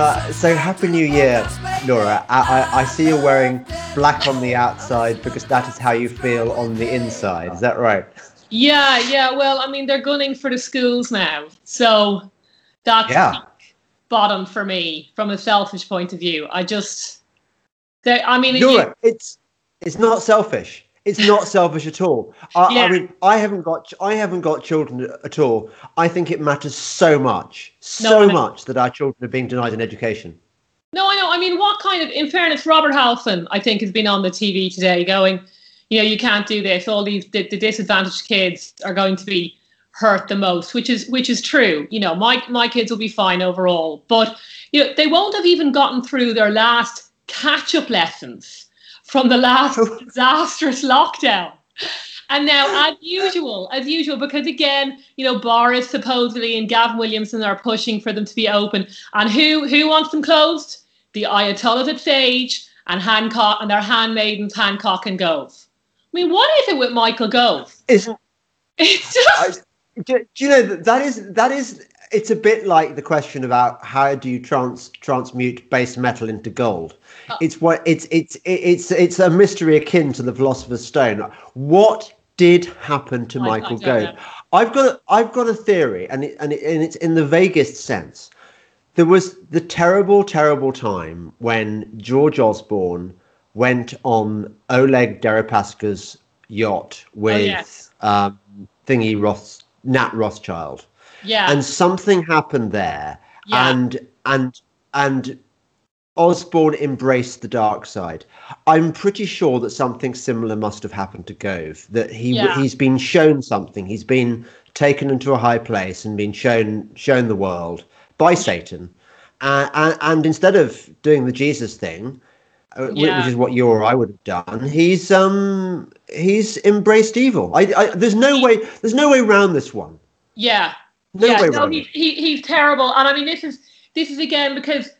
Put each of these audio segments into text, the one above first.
Uh, so happy New Year, Laura. I, I, I, see you're wearing black on the outside because that is how you feel on the inside. Is that right? Yeah, yeah. Well, I mean, they're gunning for the schools now, so that's yeah. bottom for me from a selfish point of view. I just, I mean, Laura, you, it's it's not selfish. It's not selfish at all. I, yeah. I, mean, I haven't got I haven't got children at all. I think it matters so much, so no, much that our children are being denied an education. No, I know. I mean, what kind of? In fairness, Robert Halfon, I think, has been on the TV today, going, you know, you can't do this. All these the, the disadvantaged kids are going to be hurt the most, which is which is true. You know, my my kids will be fine overall, but you know, they won't have even gotten through their last catch up lessons from the last oh. disastrous lockdown. And now, as usual, as usual, because again, you know, Boris supposedly and Gavin Williamson are pushing for them to be open. And who who wants them closed? The Ayatollahs at Sage and Hancock and their handmaidens Hancock and Gove. I mean, what is it with Michael Gove? Isn't it's just I, do, do, you know that that is that is it's a bit like the question about how do you trans transmute base metal into gold it's what it's it's it's it's a mystery akin to the philosopher's stone. What did happen to I, Michael I Gove? I've got a, I've got a theory, and it, and, it, and it's in the vaguest sense. There was the terrible, terrible time when George Osborne went on Oleg Deripaska's yacht with oh, yes. um, Thingy Roth, Nat Rothschild. Yeah. And something happened there, yeah. and and and Osborne embraced the dark side. I'm pretty sure that something similar must have happened to Gove. That he yeah. he's been shown something. He's been taken into a high place and been shown shown the world by Satan. Uh, and, and, instead of doing the Jesus thing, uh, yeah. which is what you or I would have done, he's um he's embraced evil. I, I there's no way there's no way around this one. Yeah. No yeah, way no, he, he, he's terrible. And I mean this is this is again because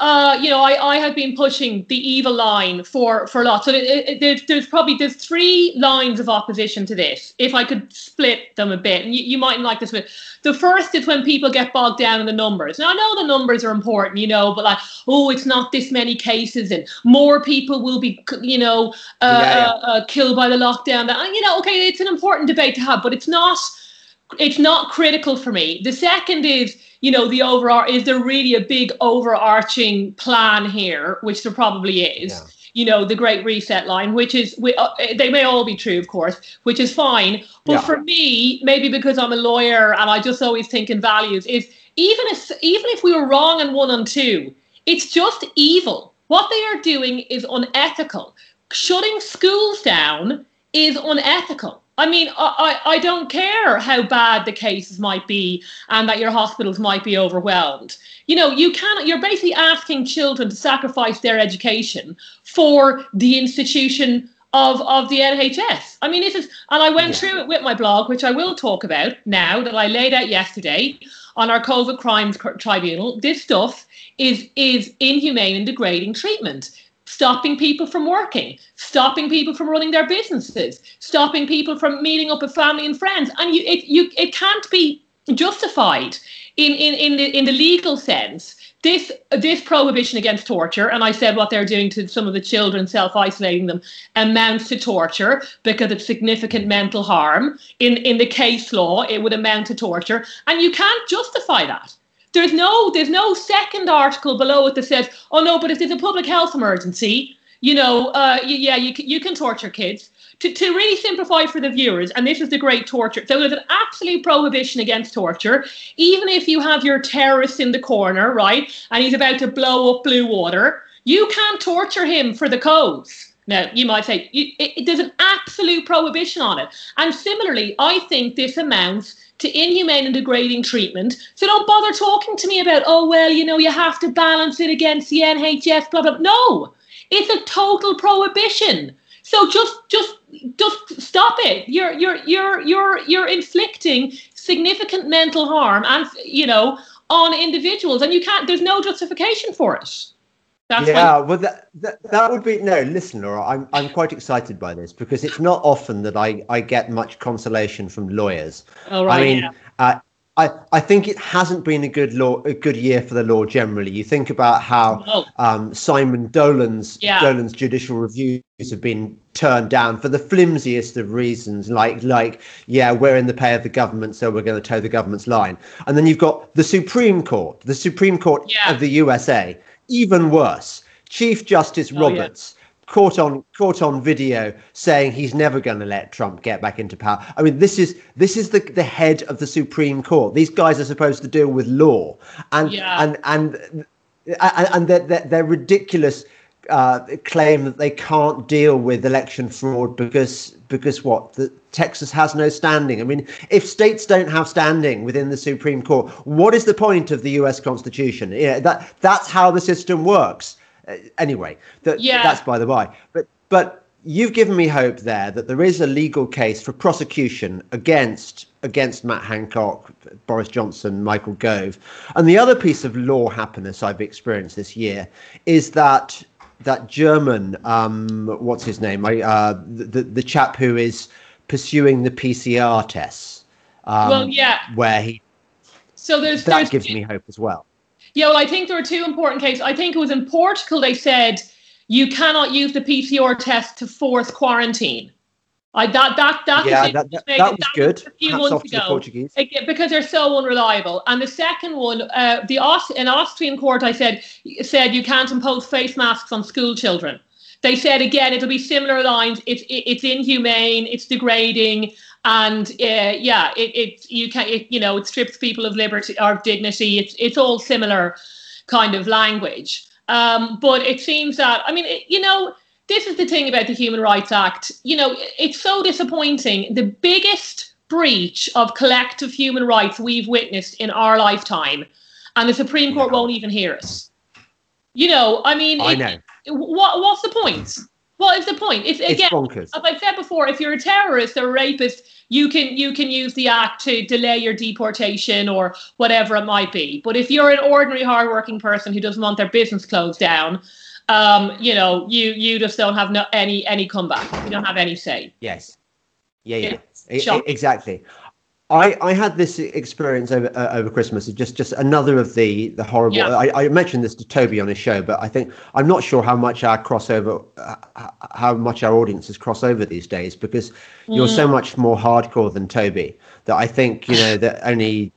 uh, you know, I, I have been pushing the evil line for for a lot. So it, it, there's, there's probably there's three lines of opposition to this. If I could split them a bit, and you, you mightn't like this bit. The first is when people get bogged down in the numbers. Now I know the numbers are important, you know, but like, oh, it's not this many cases, and more people will be, you know, uh, yeah, yeah. Uh, uh, killed by the lockdown. That you know, okay, it's an important debate to have, but it's not. It's not critical for me. The second is you know, the overall is there really a big overarching plan here, which there probably is. Yeah. You know, the Great Reset line, which is uh, they may all be true, of course, which is fine. But yeah. for me, maybe because I'm a lawyer and I just always think in values, is even if even if we were wrong on one and two, it's just evil. What they are doing is unethical. Shutting schools down is unethical. I mean, I, I don't care how bad the cases might be and that your hospitals might be overwhelmed. You know, you can you're basically asking children to sacrifice their education for the institution of, of the NHS. I mean, this is, and I went yeah. through it with my blog, which I will talk about now that I laid out yesterday on our COVID crimes tribunal. This stuff is is inhumane and degrading treatment stopping people from working, stopping people from running their businesses, stopping people from meeting up with family and friends. And you, it, you, it can't be justified in, in, in, the, in the legal sense. This, this prohibition against torture, and I said what they're doing to some of the children, self isolating them, amounts to torture because it's significant mental harm. In, in the case law, it would amount to torture, and you can't justify that. There's no there's no second article below it that says, oh no, but if there's a public health emergency, you know, uh, yeah, you can, you can torture kids. To, to really simplify for the viewers, and this is the great torture. So there's an absolute prohibition against torture, even if you have your terrorist in the corner, right, and he's about to blow up Bluewater, you can't torture him for the codes. Now, you might say you, it, it, there's an absolute prohibition on it. And similarly, I think this amounts to inhumane and degrading treatment. So don't bother talking to me about, oh, well, you know, you have to balance it against the NHS, blah, blah. No, it's a total prohibition. So just, just, just stop it. You're, you're, you're, you're, you're inflicting significant mental harm and, you know, on individuals, and you can't. There's no justification for it. That's yeah, well, that, that, that would be no. Listen, Laura, I'm I'm quite excited by this because it's not often that I I get much consolation from lawyers. Oh right. I mean, yeah. uh, I, I think it hasn't been a good law a good year for the law generally. You think about how No. um, Simon Dolan's Yeah. Dolan's judicial reviews have been turned down for the flimsiest of reasons, like like yeah, we're in the pay of the government, so we're going to toe the government's line. And then you've got the Supreme Court, the Supreme Court Yeah. of the USA, even worse. Chief Justice Oh, yeah. Roberts caught on caught on video saying he's never going to let Trump get back into power. I mean, this is this is the the head of the Supreme Court. These guys are supposed to deal with law, and Yeah. and and and, and their, their, their ridiculous uh, claim that they can't deal with election fraud because because what the, Texas has no standing. I mean, if states don't have standing within the Supreme Court, what is the point of the U.S. Constitution? Yeah, that that's how the system works. Uh, anyway, that, Yeah. that's by the by. But but you've given me hope there that there is a legal case for prosecution against against Matt Hancock, Boris Johnson, Michael Gove, and the other piece of law happiness I've experienced this year is that that German, um, what's his name? I, uh, the, the chap who is pursuing the PCR tests. Um, Well, yeah. where he So there's that there's gives me hope as well. Yeah, well, I think there are two important cases. I think it was in Portugal. They said you cannot use the PCR test to force quarantine. I that that that yeah, decision that, that, that was good. a few Hats months off to the ago. Because they're so unreliable. And the second one, uh, the Aust- an Austrian court, I said said you can't impose face masks on school children. They said again it'll be similar lines. It's it, it's inhumane. It's degrading. And uh, yeah, it, it you can it, you know it strips people of liberty or dignity. It's it's all similar kind of language. Um, but it seems that I mean it, you know this is the thing about the Human Rights Act. You know it's so disappointing. The biggest breach of collective human rights we've witnessed in our lifetime, and the Supreme Court won't even hear us. You know, I mean, I it- know. what what's the point? What is the point? It's It's again, bonkers. as I've said before, if you're a terrorist or a rapist, you can you can use the act to delay your deportation or whatever it might be. But if you're an ordinary, hardworking person who doesn't want their business closed down, um, you know, you you just don't have no, any any comeback. You don't have any say. Yes. Yeah, yeah. E- exactly. I, I had this experience over uh, over Christmas. Just just another of the the horrible. Yeah. I, I mentioned this to Toby on his show, but I think I'm not sure how much our crossover, uh, how much our audiences cross over these days because you're so Mm. much more hardcore than Toby that I think you know that only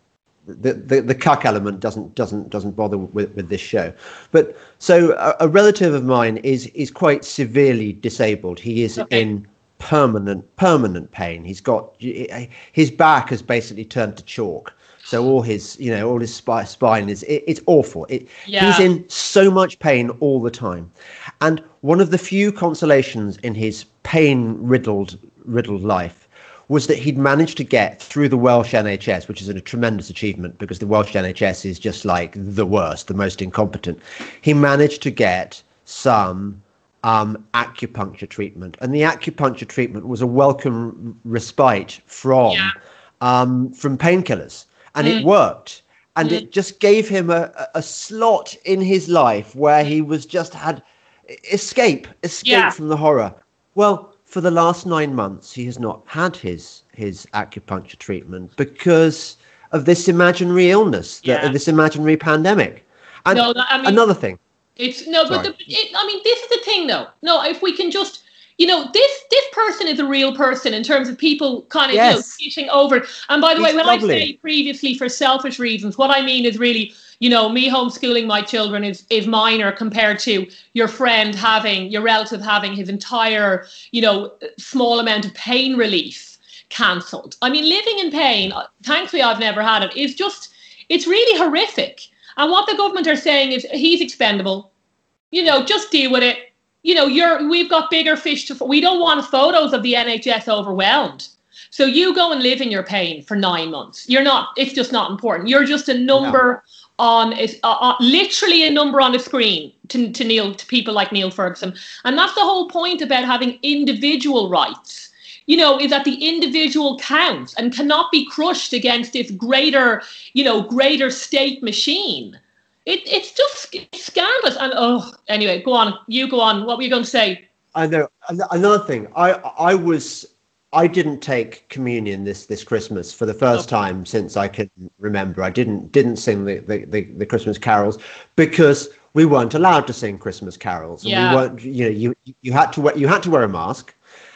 the, the the cuck element doesn't doesn't doesn't bother with, with this show. But so a, a relative of mine is is quite severely disabled. He is Okay. in permanent permanent pain. He's got his back has basically turned to chalk. So all his you know all his spi- spine is it, it's awful. It, Yeah. He's in so much pain all the time, and one of the few consolations in his pain riddled riddled life was that he'd managed to get through the Welsh NHS, which is a tremendous achievement because the Welsh NHS is just like the worst, the most incompetent. He managed to get some um, acupuncture treatment, and the acupuncture treatment was a welcome respite from Yeah. um, from painkillers, and Mm. it worked. And Mm. it just gave him a, a- slot in his life where he was just had escape, escape Yeah. from the horror. Well, for the last nine months, he has not had his his acupuncture treatment because of this imaginary illness, the- this imaginary pandemic. And No, I mean- another thing, It's no, but the, it, I mean, this is the thing, though. No, if we can just, you know, this this person is a real person in terms of people kind of Yes. you know over. And by the He's way, when lovely. I say previously for selfish reasons, what I mean is really, you know, me homeschooling my children is is minor compared to your friend having your relative having his entire, you know, small amount of pain relief cancelled. I mean, living in pain. uh, Thankfully, I've never had it. Is just it's really horrific. And what the government are saying is he's expendable. You know, just deal with it. You know, you're we've got bigger fish to. We don't want photos of the NHS overwhelmed. So you go and live in your pain for nine months. You're not. It's just not important. You're just a number on is uh, uh, literally a number on a screen to to Neil to people like Neil Ferguson. And that's the whole point about having individual rights you know, is that the individual counts and cannot be crushed against this greater, you know, greater state machine. It, it's just sc- scandalous. And oh, anyway, go on. You go on. What were you going to say? I know another thing. I I was I didn't take communion this this Christmas for the first okay. time since I can remember. I didn't didn't sing the, the, the, the, Christmas carols because we weren't allowed to sing Christmas carols. Yeah. we weren't you know you you had to wear you had to wear a mask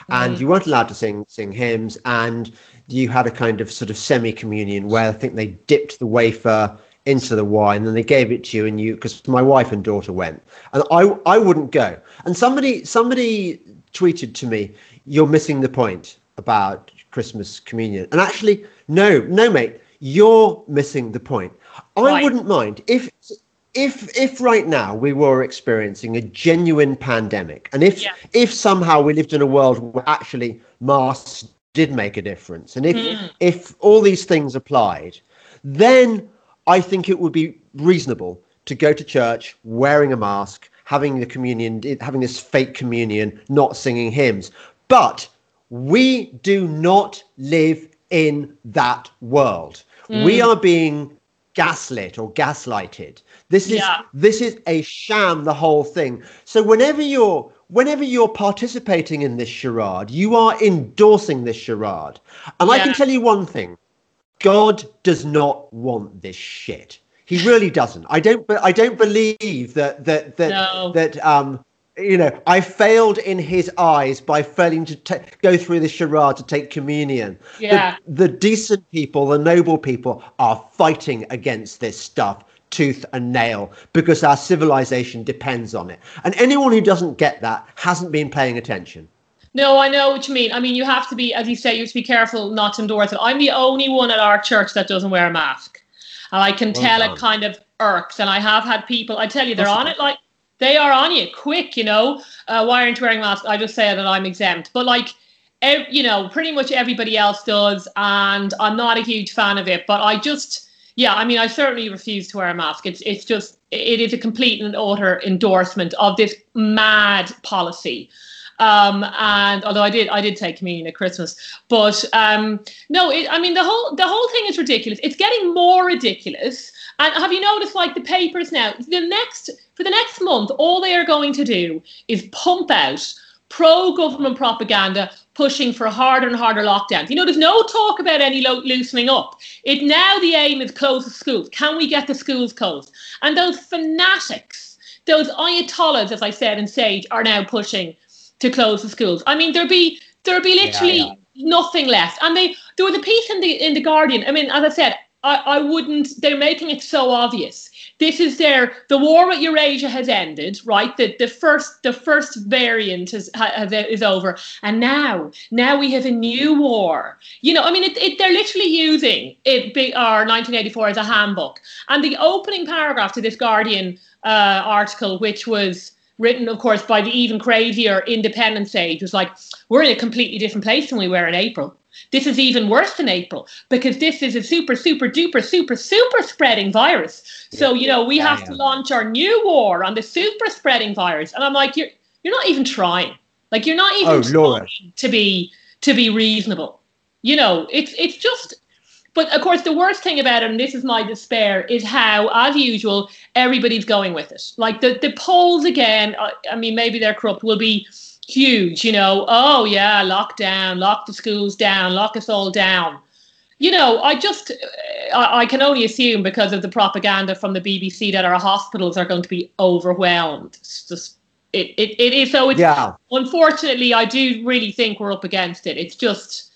and mm. you weren't allowed to sing sing hymns and you had a kind of sort of semi communion where I think they dipped the wafer into the wine and they gave it to you and you because my wife and daughter went and I I wouldn't go and somebody somebody tweeted to me you're missing the point about Christmas communion. And actually, no, no, mate, you're missing the point. I right. wouldn't mind if if if right now we were experiencing a genuine pandemic and if yeah. if somehow we lived in a world where actually masks did make a difference and if mm. if all these things applied then i think it would be reasonable to go to church wearing a mask having the communion having this fake communion not singing hymns but we do not live in that world. Mm. We are being gaslit or gaslighted. This is yeah. this is a sham the whole thing. So whenever you're whenever you're participating in this charade, you are endorsing this charade. And yeah. I can tell you one thing. God does not want this shit. He really doesn't. I don't. I don't believe that that that no. that um you know, I failed in his eyes by failing to t- go through the charade to take communion. Yeah. The, the decent people, the noble people, are fighting against this stuff tooth and nail because our civilization depends on it. And anyone who doesn't get that hasn't been paying attention. No, I know what you mean. I mean, you have to be, as you say, you have to be careful not to endorse it. I'm the only one at our church that doesn't wear a mask. And I can well tell done. it kind of irks. And I have had people, I tell you, they're What's on it like they are on you quick, you know. Uh, why aren't you wearing masks? I just say that I'm exempt. But like, ev- you know, pretty much everybody else does. And I'm not a huge fan of it. But I just, yeah, I mean, I certainly refuse to wear a mask. It's, it's just, it is a complete and utter endorsement of this mad policy. Um, and although I did, I did take communion at Christmas, but um, no, it, I mean the whole the whole thing is ridiculous. It's getting more ridiculous. And have you noticed, like the papers now, the next for the next month, all they are going to do is pump out pro-government propaganda pushing for harder and harder lockdowns. You know, there's no talk about any lo- loosening up. It now the aim is close the schools. Can we get the schools closed? And those fanatics, those ayatollahs, as I said in Sage, are now pushing to close the schools. I mean, there'll be there'll be literally yeah, yeah. nothing left. And they there was a piece in the in the Guardian. I mean, as I said, I, I wouldn't. They're making it so obvious. This is their the war with Eurasia has ended, right? The the first the first variant has is over, and now now we have a new war. You know, I mean, it, it they're literally using it our 1984 as a handbook. And the opening paragraph to this Guardian uh, article, which was written, of course, by the even crazier Independent Sage, was like, we're in a completely different place than we were in April. This is even worse than April because this is a super, super duper, super, super spreading virus. So, you know, we have to launch our new war on the super spreading virus. And I'm like, you're you're not even trying. Like you're not even oh, trying Laura. to be to be reasonable. You know, it's it's just but of course, the worst thing about it, and this is my despair, is how, as usual, everybody's going with it. Like the, the polls again, I, I mean, maybe they're corrupt, will be huge, you know, oh yeah, lock down, lock the schools down, lock us all down. You know, I just, I, I, can only assume because of the propaganda from the BBC that our hospitals are going to be overwhelmed. It's just, it, it, it is. So it's, yeah. unfortunately, I do really think we're up against it. It's just,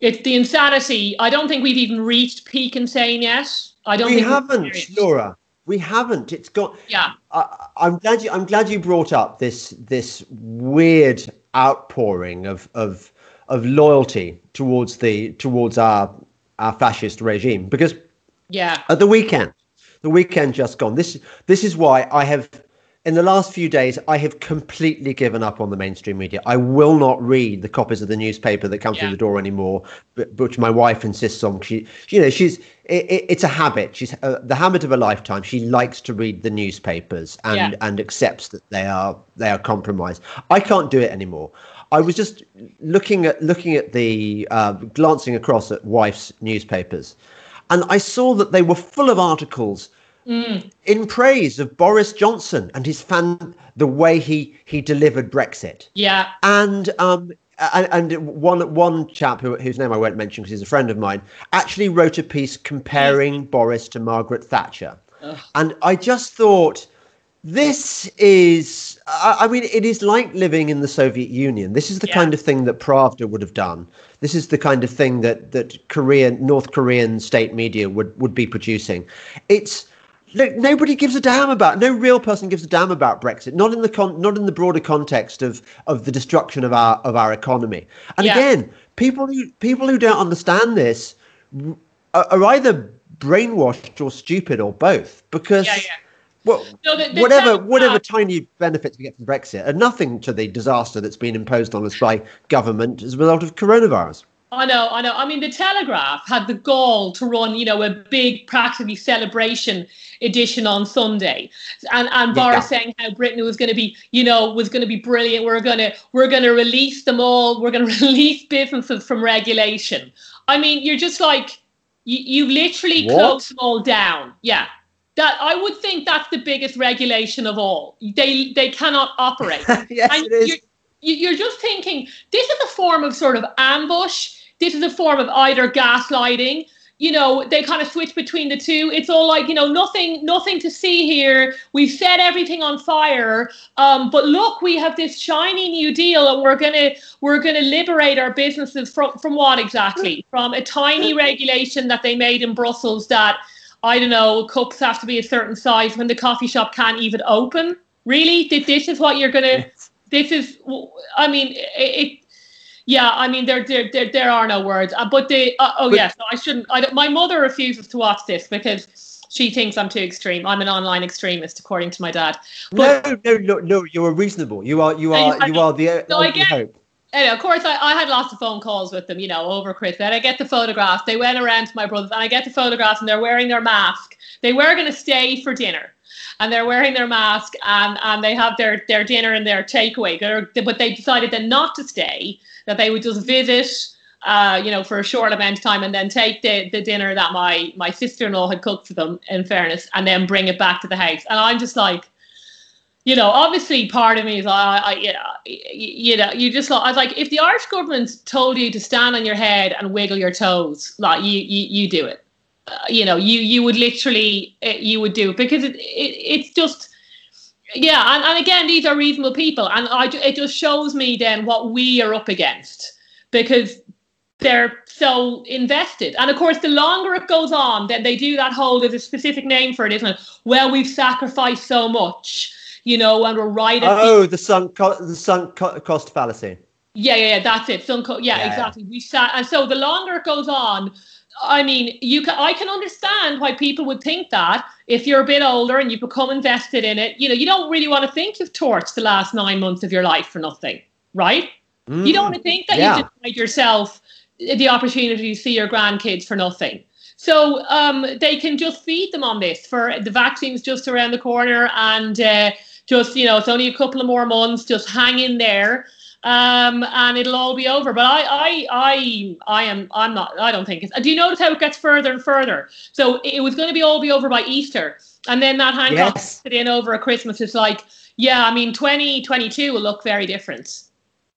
it's the insanity. I don't think we've even reached peak insane yet. I don't. We haven't, Laura we haven't. It's got. Yeah. I, I'm glad you. I'm glad you brought up this this weird outpouring of of of loyalty towards the towards our our fascist regime because. Yeah. At the weekend, the weekend just gone. This this is why I have in the last few days, I have completely given up on the mainstream media. I will not read the copies of the newspaper that come yeah. through the door anymore, but, which my wife insists on. She, you know, she's it, it, it's a habit. She's uh, the habit of a lifetime. She likes to read the newspapers and yeah. and accepts that they are they are compromised. I can't do it anymore. I was just looking at looking at the uh, glancing across at wife's newspapers, and I saw that they were full of articles Mm. in praise of Boris Johnson and his fan, the way he he delivered Brexit. Yeah, and um, and, and one one chap who, whose name I won't mention because he's a friend of mine actually wrote a piece comparing Boris to Margaret Thatcher, Ugh. and I just thought this is I, I, mean it is like living in the Soviet Union. This is the yeah. kind of thing that Pravda would have done. This is the kind of thing that that Korean North Korean state media would would be producing. It's Look, nobody gives a damn about. No real person gives a damn about Brexit. Not in the con, not in the broader context of of the destruction of our of our economy. And yeah. again, people who people who don't understand this are, are, either brainwashed or stupid or both. Because yeah, yeah. Well, no, the, the whatever whatever uh, tiny benefits we get from Brexit are nothing to the disaster that's been imposed on us by government as a result of coronavirus. I know, I know. I mean, the Telegraph had the gall to run, you know, a big, practically celebration edition on Sunday, and and yeah. Boris saying how Britain was going to be, you know, was going to be brilliant. We're gonna we're gonna release them all. We're gonna release businesses from regulation. I mean, you're just like you you literally what? close them all down. Yeah, that I would think that's the biggest regulation of all. They they cannot operate. yes, and it is. You're, you're just thinking this is a form of sort of ambush this is a form of either gaslighting you know they kind of switch between the two. It's all like you know nothing nothing to see here. We've set everything on fire um, but look we have this shiny new deal and we're gonna we're gonna liberate our businesses from from what exactly? From a tiny regulation that they made in brussels that i don't know cups have to be a certain size when the coffee shop can't even open. Really? This is what you're gonna this is i mean it, yeah, I mean there there there, there are no words. Uh, but the uh, oh but, yes, I shouldn't. I my mother refuses to watch this because she thinks I'm too extreme. I'm an online extremist, according to my dad. But, no, no, no, no. You are reasonable. You are you are you are the no, I get, hope. Anyway, of course, I, I had lots of phone calls with them, you know, over Christmas. And I get the photographs. They went around to my brothers, and I get the photographs, and they're wearing their mask. They were going to stay for dinner and they're wearing their mask and, and they have their, their dinner and their takeaway. But they decided then not to stay that they would just visit, uh, you know, for a short amount of time and then take the, the dinner that my, my sister-in-law had cooked for them, in fairness, and then bring it back to the house. And I'm just like, you know, obviously part of me is, I, I you, know, you know, you just, I was like, if the Irish government told you to stand on your head and wiggle your toes, like you, you, you do it. Uh, you know, you, you would literally, uh, you would do it because it, it it's just, yeah, and, and again, these are reasonable people, and I, it just shows me then what we are up against because they're so invested. And of course, the longer it goes on, then they do that whole. There's a specific name for it, isn't it? Well, we've sacrificed so much, you know, and we're right. At oh, the, the sunk co- the sunk co- cost fallacy. Yeah, yeah, yeah, that's it. Sunk co- yeah, yeah, exactly. We sat, and so the longer it goes on, I mean, you can. I can understand why people would think that if you're a bit older and you've become invested in it. You know, you don't really want to think you've torched the last nine months of your life for nothing, right? Mm, you don't want to think that yeah. you denied yourself the opportunity to see your grandkids for nothing. So um, they can just feed them on this for the vaccine's just around the corner, and uh, just you know, it's only a couple of more months. Just hang in there um, and it'll all be over. But I, I, I, I am, I'm not. I don't think it's. Do you notice how it gets further and further? So it was going to be all be over by Easter, and then that Hancock yes. in over a Christmas. It's like, yeah, I mean, 2022 will look very different.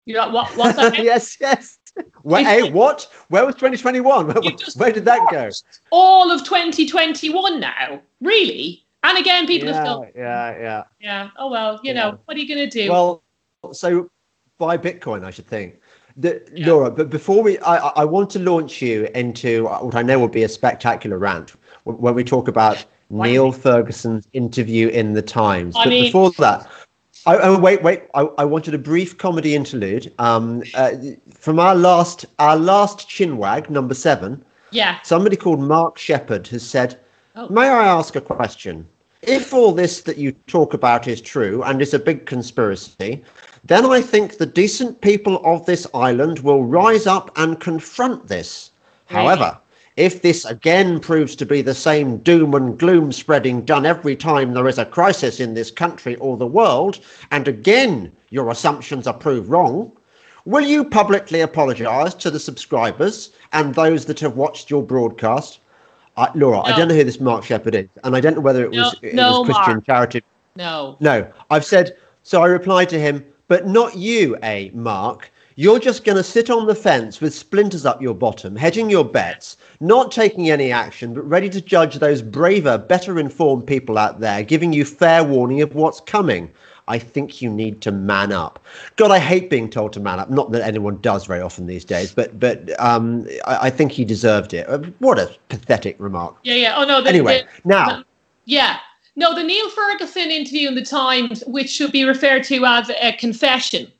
You know what? What's that? yes, yes. Where, hey, what? Where was 2021? Where, where did that go? All of 2021 now, really? And again, people yeah, are still. Yeah, yeah. Yeah. Oh well, you yeah. know, what are you going to do? Well, so buy Bitcoin, I should think. The, yeah. Laura, but before we, I, I want to launch you into what I know will be a spectacular rant when we talk about Neil Ferguson's interview in the Times. I but mean, before that, I, oh, wait, wait. I, I wanted a brief comedy interlude. Um, uh, from our last, our last chinwag, number seven. Yeah. Somebody called Mark Shepard has said, oh. "May I ask a question? If all this that you talk about is true and is a big conspiracy, then I think the decent people of this island will rise up and confront this. However, if this again proves to be the same doom and gloom spreading done every time there is a crisis in this country or the world, and again your assumptions are proved wrong, will you publicly apologise to the subscribers and those that have watched your broadcast? Uh, Laura, no. I don't know who this Mark Shepard is, and I don't know whether it was, no, it no, was Christian Mark. charity. No. No. I've said, so I replied to him, but not you, A. Mark. You're just going to sit on the fence with splinters up your bottom, hedging your bets, not taking any action, but ready to judge those braver, better informed people out there, giving you fair warning of what's coming. I think you need to man up. God, I hate being told to man up. Not that anyone does very often these days, but but um, I, I, think he deserved it. What a pathetic remark. Yeah, yeah. Oh no. The, anyway, the, now. The, yeah. No, the Neil Ferguson interview in the Times, which should be referred to as a confession.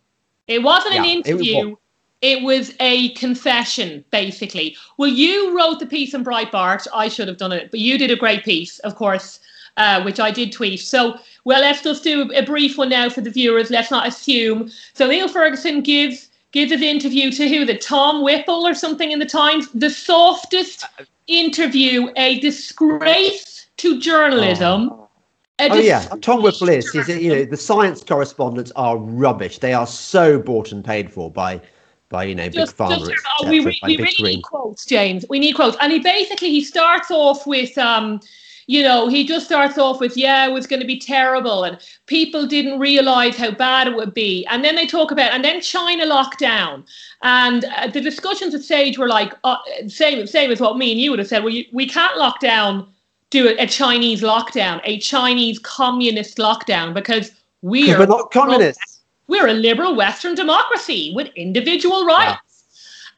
It wasn't yeah, an interview. It was, a confession, basically. Well, you wrote the piece in Breitbart. I should have done it, but you did a great piece, of course, uh, which I did tweet. So, well, let's just do a brief one now for the viewers. Let's not assume. So, Neil Ferguson gives gives an interview to who? The Tom Whipple or something in the Times. The softest interview, a disgrace to journalism. Oh. Oh yeah, Tom Whipple is. You know, the science correspondents are rubbish. They are so bought and paid for by by you know just, big pharma. Oh, we, we, we really need quotes, James. We need quotes, and he basically he starts off with um, you know, he just starts off with, yeah, it was going to be terrible, and people didn't realize how bad it would be. And then they talk about, and then China locked down, and uh, the discussions at Sage were like, uh, same, same as what me and you would have said. Well, you, we can't lock down, do a, a Chinese lockdown, a Chinese communist lockdown, because we are we're not communists. We're a liberal Western democracy with individual rights.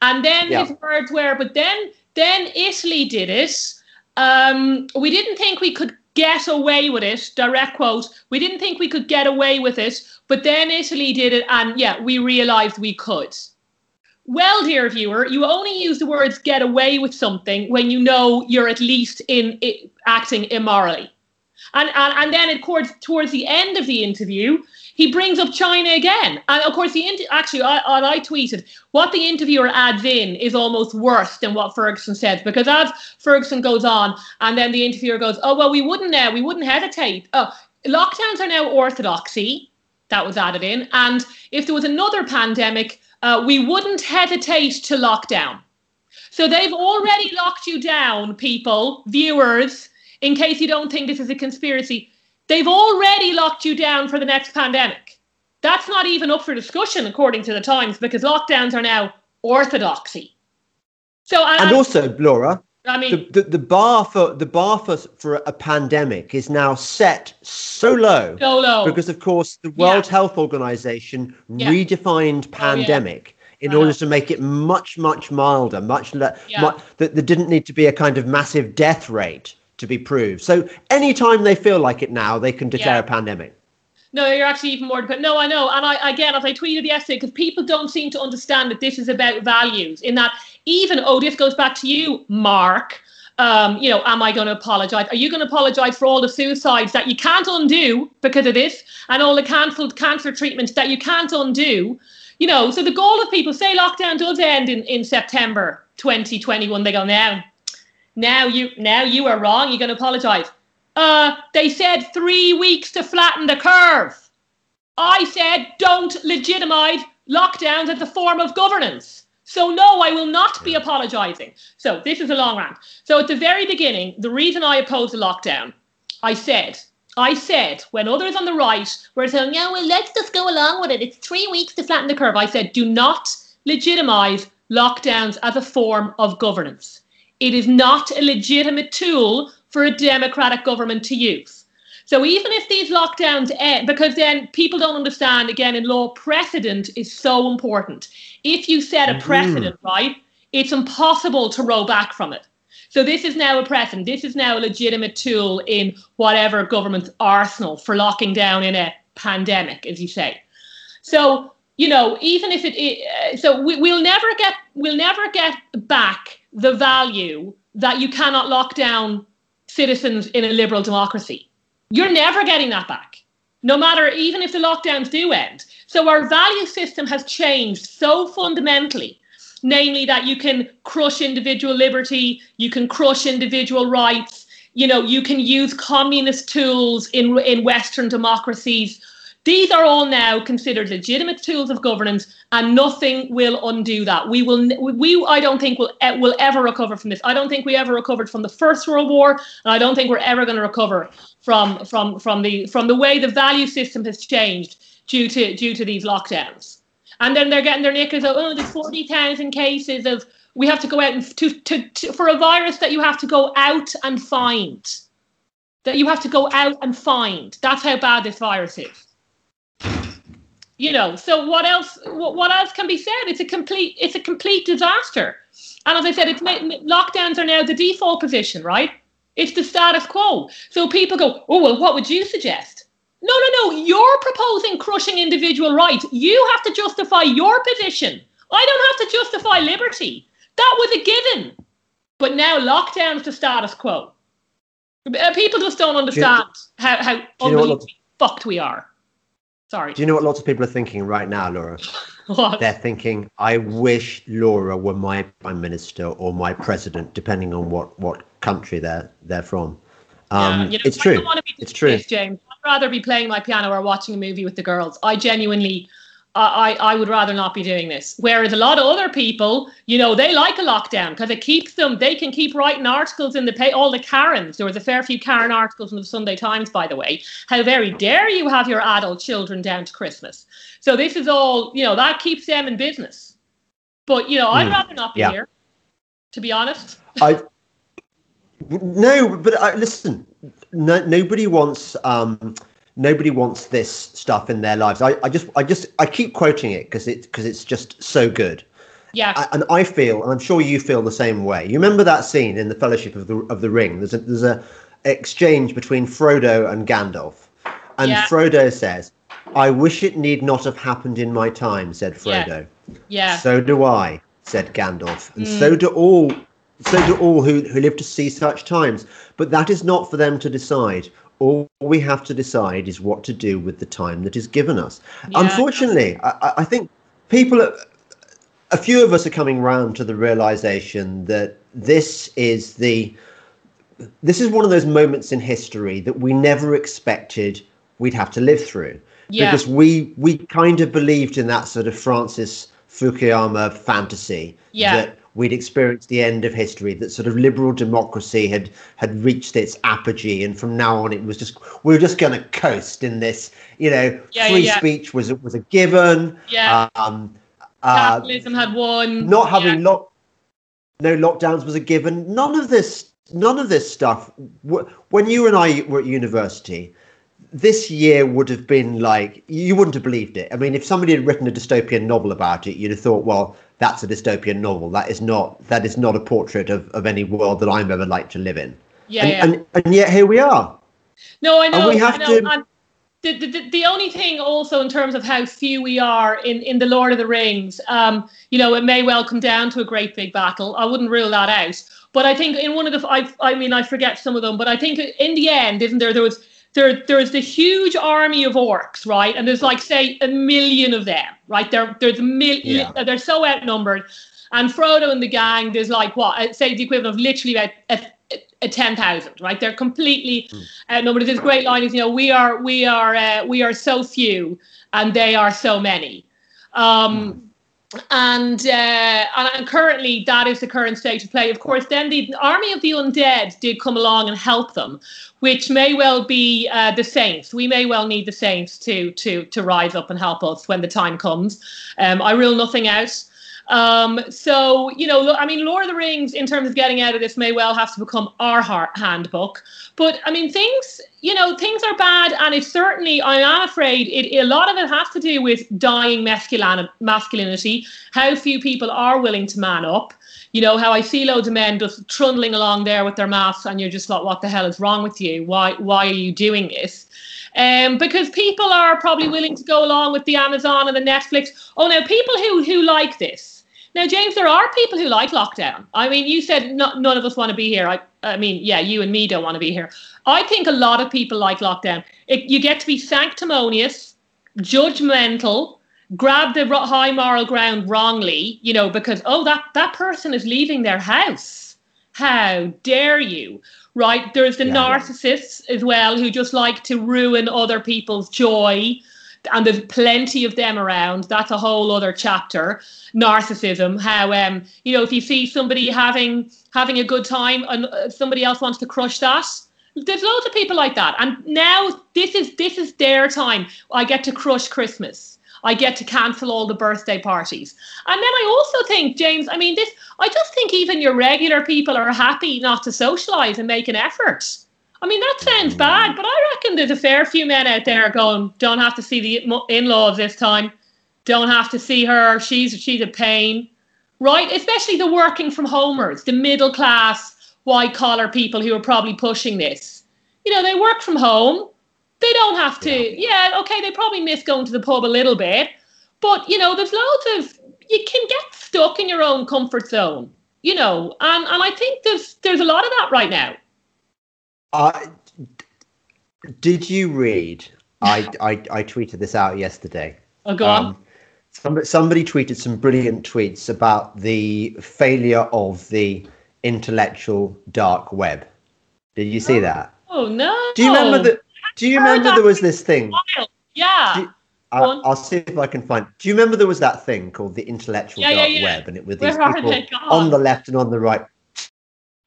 Yeah. And then yeah. his words were, but then then Italy did it um, we didn't think we could get away with it. Direct quote. We didn't think we could get away with it, but then Italy did it, and yeah, we realised we could. Well, dear viewer, you only use the words "get away with something" when you know you're at least in it, acting immorally. And, and and then, of course, towards the end of the interview, he brings up China again. And of course, the inter- actually, I, I tweeted what the interviewer adds in is almost worse than what Ferguson said because as Ferguson goes on, and then the interviewer goes, "Oh well, we wouldn't now, we wouldn't hesitate. Oh, lockdowns are now orthodoxy." That was added in, and if there was another pandemic, uh, we wouldn't hesitate to lock down. So they've already locked you down, people, viewers. In case you don't think this is a conspiracy, They've already locked you down for the next pandemic. That's not even up for discussion, according to the Times, because lockdowns are now orthodoxy. So, and, and also, Laura, I mean, the, the, the, bar for the bar for, for a pandemic is now set so low, so low. because, of course, the World yeah. Health Organization yeah. redefined pandemic. Oh, yeah. In uh-huh. order to make it much, much milder, much, le- much that there didn't need to be a kind of massive death rate to be proved. So anytime they feel like it now, they can declare a pandemic. No, you're actually even more. But no, I know, and I again, as I tweeted yesterday, because people don't seem to understand that this is about values. In that, even this goes back to you, Mark. Um, you know, am I going to apologize? Are you going to apologize for all the suicides that you can't undo because of this, and all the cancelled cancer treatments that you can't undo? You know, so the goal of people say lockdown does end in, in September 2021. They go now now you now you are wrong. You're going to apologize. Uh, they said three weeks to flatten the curve. I said don't legitimize lockdowns as a form of governance. So no, I will not be apologizing. So this is a long rant. So at the very beginning, the reason I opposed the lockdown, I said, I said when others on the right were saying, yeah, well, let's just go along with it. It's three weeks to flatten the curve. I said, do not legitimize lockdowns as a form of governance. It is not a legitimate tool for a democratic government to use. So even if these lockdowns end, because then people don't understand, again, in law, precedent is so important. If you set a mm-hmm. precedent, mm. right, it's impossible to roll back from it. So this is now a precedent. This is now a legitimate tool in whatever government's arsenal for locking down in a pandemic, as you say. So you know, even if it, it so we, we'll never get we'll never get back the value that you cannot lock down citizens in a liberal democracy. You're never getting that back, no matter even if the lockdowns do end. So our value system has changed so fundamentally, namely that you can crush individual liberty, you can crush individual rights, you know, you can use communist tools in in Western democracies these are all now considered legitimate tools of governance, and nothing will undo that. We will, we, I don't think will will ever recover from this. I don't think we ever recovered from the First World War, and I don't think we're ever going to recover from from from the from the way the value system has changed due to due to these lockdowns. And then they're getting their knickers out. Oh, there's 40,000 cases of we have to go out and to, to, to for a virus that you have to go out and find. That you have to go out and find. That's how bad this virus is. You know, so what else? What, what else can be said? It's a complete. It's a complete disaster. And as I said, it's lockdowns are now the default position, right? It's the status quo. So people go, oh well, what would you suggest? No, no, no. You're proposing crushing individual rights. You have to justify your position. I don't have to justify liberty. That was a given. But now lockdown's the status quo. Uh, people just don't understand how, how unbelievably fucked we are. Sorry. Do you know what lots of people are thinking right now, Laura? what? They're thinking, I wish Laura were my prime minister or my president, depending on what, what country they're they're from. Um, yeah, you know, it's true. it's true. James. I'd rather be playing my piano or watching a movie with the girls. I genuinely I, I would rather not be doing this. Whereas a lot of other people, you know, they like a lockdown because it keeps them, they can keep writing articles in the pay, all the Karens. There was a fair few Karen articles in the Sunday Times, by the way. How very dare you have your adult children down to Christmas. So this is all, you know, that keeps them in business. But, you know, I'd mm, rather not be yeah. here, to be honest. I, no, but I, listen, no, nobody wants, um, nobody wants this stuff in their lives. I, I just I just I keep quoting it because it because it's just so good. Yeah. I, and I feel, and I'm sure you feel the same way. You remember that scene in the Fellowship of the of the Ring? There's a there's a exchange between Frodo and Gandalf, and yeah. Frodo says, "I wish it need not have happened in my time," said Frodo. Yeah. yeah. So do I, said Gandalf, and mm. so do all. So do all who, who live to see such times. But that is not for them to decide all we have to decide is what to do with the time that is given us. Yeah, Unfortunately, I, I, think people, are, a few of us are coming round to the realization that this is the, this is one of those moments in history that we never expected we'd have to live through. Yeah. Because we we kind of believed in that sort of Francis Fukuyama fantasy yeah. that we'd experienced the end of history that sort of liberal democracy had had reached its apogee and from now on it was just we were just going to coast in this you know yeah, free yeah, speech was was a given. Yeah. Um uh, capitalism had won. not having lock no lockdowns was a given. None of this none of this stuff when you and i were at university this year would have been like you wouldn't have believed it. I mean, if somebody had written a dystopian novel about it, you'd have thought, well, that's a dystopian novel. That is not that is not a portrait of, of any world that I'm ever like to live in. Yeah, and, yeah. And, and yet here we are. No, I know. And we have to. And the, the, the only thing also in terms of how few we are in, in the Lord of the Rings, um, you know, it may well come down to a great big battle. I wouldn't rule that out. But I think in one of the, I, I mean, I forget some of them, but I think in the end, isn't there, there was there there's the huge army of orcs, right? And there's like say a million of them, right? There there's a million. Yeah. They're so outnumbered. And Frodo and the gang, there's like what say the equivalent of literally about a, a ten thousand, right? They're completely mm. outnumbered. This great line is, you know, we are we are uh, we are so few, and they are so many. Um, mm and, uh, and currently that is the current state of play. Of course, then the army of the undead did come along and help them, which may well be uh, the saints. We may well need the saints to to to rise up and help us when the time comes. Um, I rule nothing out. Um, so, you know, I mean, Lord of the Rings, in terms of getting out of this, may well have to become our handbook. But I mean, things, you know, things are bad, and it's certainly, I am afraid, it, a lot of it has to do with dying masculinity, how few people are willing to man up. You know, how I see loads of men just trundling along there with their masks, and you're just like, what the hell is wrong with you? Why, why are you doing this? Um, because people are probably willing to go along with the Amazon and the Netflix. Oh, now people who who like this, now, James, there are people who like lockdown. I mean, you said none of us want to be here. I, I mean, yeah, you and me don't want to be here. I think a lot of people like lockdown. It, you get to be sanctimonious, judgmental, grab the high moral ground wrongly, you know, because, oh, that, that person is leaving their house. How dare you? Right? There's the yeah, narcissists yeah. as well who just like to ruin other people's joy and there's plenty of them around. That's a whole other chapter. Narcissism, how um, you know, if you see somebody having having a good time and uh, somebody else wants to crush that. There's loads of people like that, and now this is this is their time. I get to crush Christmas. I get to cancel all the birthday parties. And then I also think, James, I mean, this, I just think even your regular people are happy not to socialize and make an effort. I mean, that sounds mm. bad, but I reckon there's a fair few men out there going, don't have to see the in-laws this time, don't have to see her. She's she's a pain, right? Especially the working from homers, the middle class white collar people who are probably pushing this. You know, they work from home. They don't have to. Yeah. yeah, okay, they probably miss going to the pub a little bit, but you know, there's loads of you can get stuck in your own comfort zone. You know, and and I think there's there's a lot of that right now. Uh, did you read? I, I, I tweeted this out yesterday. Oh, go um, on. Somebody, somebody tweeted some brilliant tweets about the failure of the intellectual dark web. Did you see oh, that? Oh no! Do you remember that? Do you remember there was this thing? Yeah. You, I'll, I'll, see if I can find. Do you remember there was that thing called the intellectual yeah, dark yeah, yeah. web, and it was these Where people on the left and on the right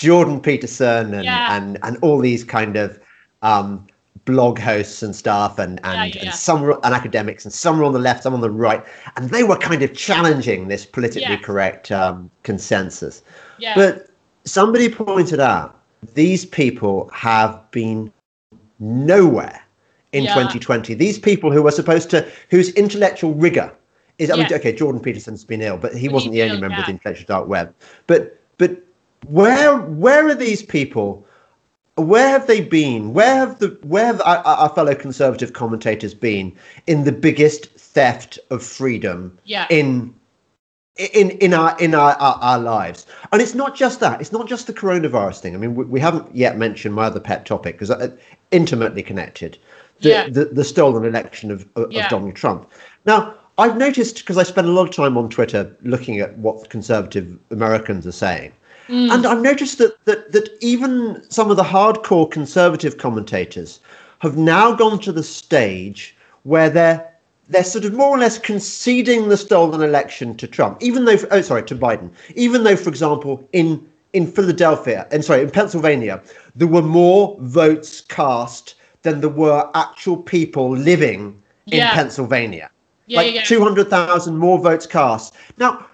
Jordan Peterson and yeah. and and all these kind of um, blog hosts and stuff, and and, yeah, yeah. and some were, and academics, and some were on the left, some on the right, and they were kind of challenging this politically correct um, consensus. But somebody pointed out these people have been nowhere in 2020. These people who were supposed to, whose intellectual rigor is, I mean, okay, Jordan Peterson's been ill, but he but wasn't the only member of the intellectual dark web. But but where where are these people? Where have they been? Where have the where have our, our fellow conservative commentators been in the biggest theft of freedom yeah. in in in our in our, our, our lives and it's not just that it's not just the coronavirus thing i mean we, we haven't yet mentioned my other pet topic because uh, intimately connected the, yeah. the, the stolen election of, of, yeah. of donald trump now i've noticed because i spend a lot of time on twitter looking at what conservative americans are saying Mm. And I've noticed that, that that even some of the hardcore conservative commentators have now gone to the stage where they're they're sort of more or less conceding the stolen election to Trump, even though oh sorry to Biden, even though for example in in Philadelphia and sorry in Pennsylvania there were more votes cast than there were actual people living in yeah. Pennsylvania. Yeah, like yeah. 200,000 more votes cast. Now,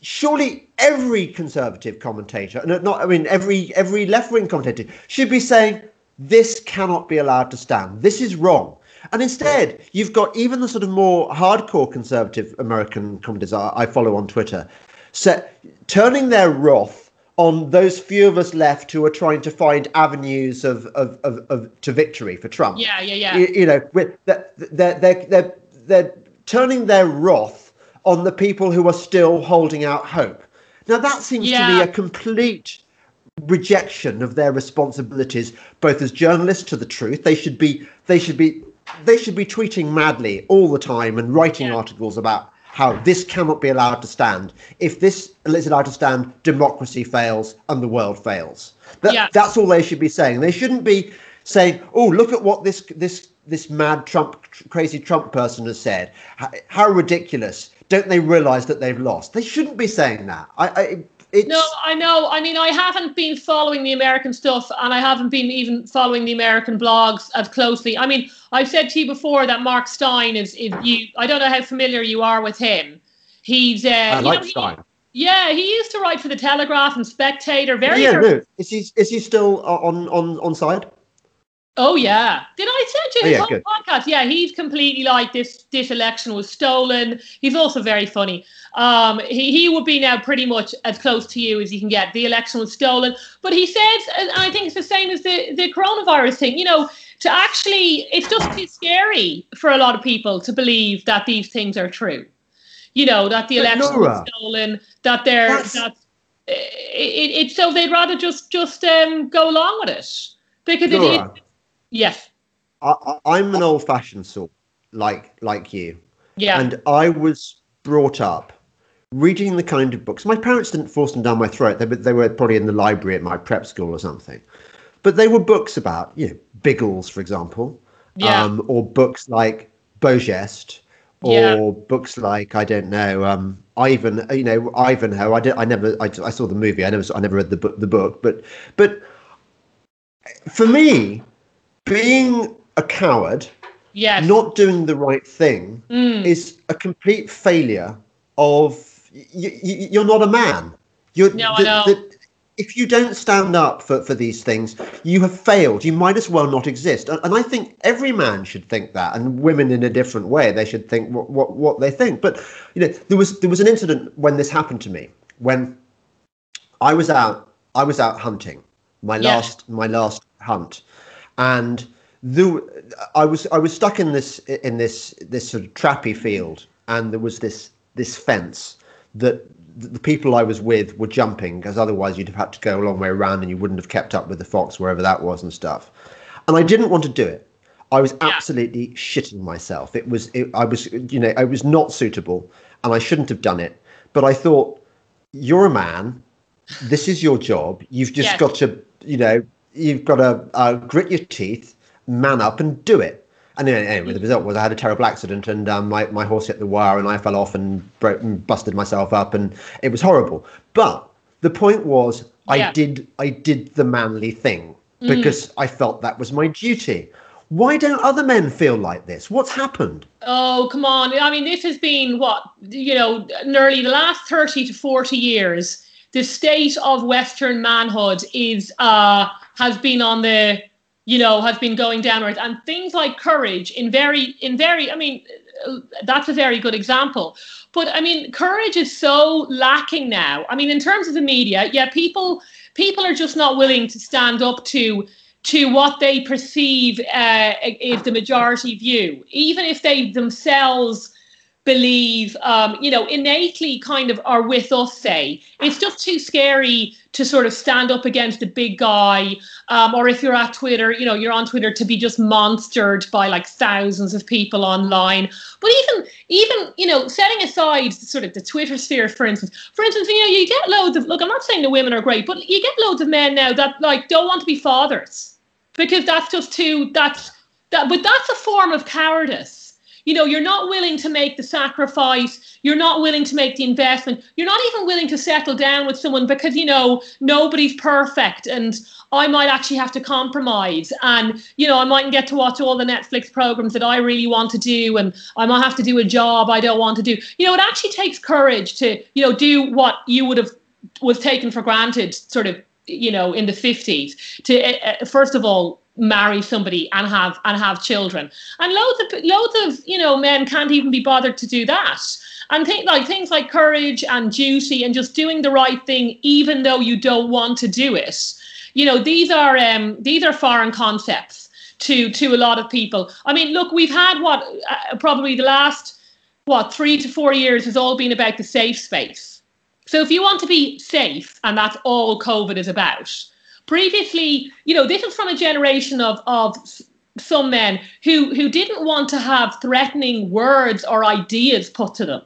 surely every conservative commentator, and not I mean every every left wing commentator, should be saying this cannot be allowed to stand. This is wrong. And instead, you've got even the sort of more hardcore conservative American commentators I, follow on Twitter, set, turning their wrath on those few of us left who are trying to find avenues of, of, of, of to victory for Trump. Yeah, yeah, yeah. You, you know, they're, they're, they're, they're, they're turning their wrath on the people who are still holding out hope. Now, that seems yeah. to be a complete rejection of their responsibilities, both as journalists to the truth. They should be, they should be, they should be tweeting madly all the time and writing yeah. articles about how this cannot be allowed to stand. If this is allowed to stand, democracy fails and the world fails. That, yeah. That's all they should be saying. They shouldn't be saying, "Oh, look at what this this this mad Trump, crazy Trump person has said. How, how ridiculous! Don't they realize that they've lost? They shouldn't be saying that. I, I it's... No, I know. I mean, I haven't been following the American stuff, and I haven't been even following the American blogs as closely. I mean, I've said to you before that Mark Steyn is. If you, I don't know how familiar you are with him. He's. Uh, I like know, Steyn. He, yeah, he used to write for the Telegraph and Spectator. Very. Yeah, no. Is he is he still on on on side? Oh yeah. Did I send you his oh, yeah, podcast? Yeah, he's completely like this this election was stolen. He's also very funny. Um he, he would be now pretty much as close to you as you can get. The election was stolen. But he says and I think it's the same as the, the coronavirus thing, you know, to actually it's just too scary for a lot of people to believe that these things are true. You know, that the election Nora, was stolen, that they're that it, it, it, so they'd rather just just um go along with it. Because Nora. it is Yes. I, I'm an old fashioned sort, like like you. Yeah. And I was brought up reading the kind of books. My parents didn't force them down my throat. They, they were probably in the library at my prep school or something. But they were books about, you know, Biggles, for example. Yeah. Um, or books like Beau Geste. Or yeah. books like I don't know, um, Ivan. You know, Ivanhoe. I did. I never. I, I saw the movie. I never. I never read the book. The book. But but for me, being a coward Yes. not doing the right thing Mm. is a complete failure of you, you, you're not a man. You're No, I know. if you don't stand up for, for these things, you have failed. You might as well not exist. And, and I think every man should think that, and women in a different way. They should think what, what, what they think. But you know, there was there was an incident when this happened to me when I was out I was out hunting my Yeah. last my last hunt, and the I was I was stuck in this in this this sort of trappy field, and there was this this fence that the people I was with were jumping because otherwise you'd have had to go a long way around and you wouldn't have kept up with the fox wherever that was and stuff. And I didn't want to do it. I was absolutely shitting myself. It was it, I was you know I was not suitable and I shouldn't have done it. But I thought you're a man. This is your job. You've just got to you know you've got to uh, grit your teeth, man up, and do it. And anyway, anyway, the result was I had a terrible accident, and um, my my horse hit the wire, and I fell off and broke and busted myself up, and it was horrible. But the point was, I Yeah. did I did the manly thing because I felt that was my duty. Why don't other men feel like this? What's happened? Oh, come on. I mean, this has been what, you know, nearly the last 30 to 40 years. The state of Western manhood is, uh, has been on the, you know, has been going downwards. And things like courage in very, in very, I mean, that's a very good example. But I mean, courage is so lacking now. I mean, in terms of the media, yeah, people, people are just not willing to stand up to, to what they perceive uh, is the majority view, even if they themselves believe, um, you know, innately kind of are with us, say, it's just too scary to sort of stand up against a big guy. Um, or if you're at Twitter, you know, you're on Twitter to be just monstered by like thousands of people online. But even, even, you know, setting aside sort of the Twitter sphere, for instance, for instance, you know, you get loads of, look, I'm not saying the women are great, but you get loads of men now that like don't want to be fathers because that's just too, that's, that, but that's a form of cowardice you know you're not willing to make the sacrifice. You're not willing to make the investment. You're not even willing to settle down with someone because you know nobody's perfect and i might actually have to compromise. And you know i mightn't get to watch all the netflix programs that i really want to do and i might have to do a job i don't want to do. You know it actually takes courage to you know do what you would have was taken for granted sort of you know in the 50s to uh, first of all marry somebody and have and have children. And loads of loads of you know men can't even be bothered to do that. And think like things like courage and duty and just doing the right thing even though you don't want to do it. You know these are um these are foreign concepts to to a lot of people. I mean look we've had what uh, probably the last what 3 to 4 years has all been about the safe space. So if you want to be safe and that's all covid is about previously, you know, this is from a generation of of some men who who didn't want to have threatening words or ideas put to them.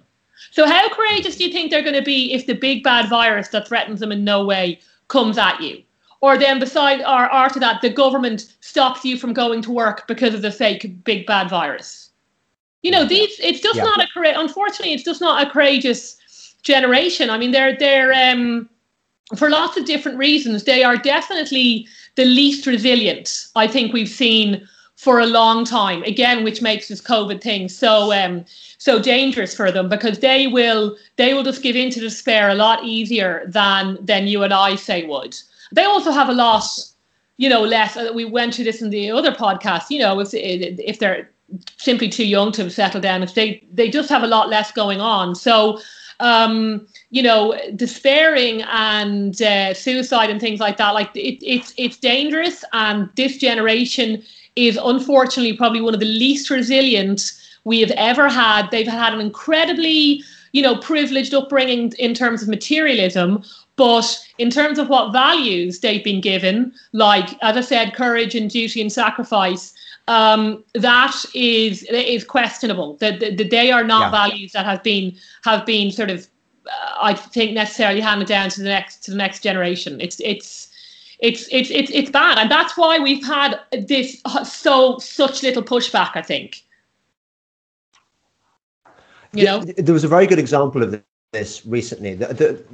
So how courageous do you think they're going to be if the big bad virus that threatens them in no way comes at you? Or then beside or after that, the government stops you from going to work because of the fake big bad virus. You know, these it's just Yeah. not a unfortunately it's just not a courageous generation. I mean, they're they're um for lots of different reasons, they are definitely the least resilient I think we've seen for a long time. Again, which makes this COVID thing so um, so dangerous for them because they will they will just give in to despair a lot easier than than you and I say would. They also have a lot, you know, less. uh, We went through this in the other podcast. You know, if if they're simply too young to settle down, if they they just have a lot less going on. So um, you know, despairing and uh, suicide and things like that. Like it, it's it's dangerous, and this generation is unfortunately probably one of the least resilient we have ever had. They've had an incredibly, you know, privileged upbringing in terms of materialism. But in terms of what values they've been given, like as I said, courage and duty and sacrifice, um, that is is questionable. That, that, that they are not Yeah. values that have been have been sort of, I think, necessarily handed down to the next to the next generation. It's it's. It's, it's it's it's bad, and that's why we've had this uh, so such little pushback. I think. You know, Th- There was a very good example of this recently. The, the,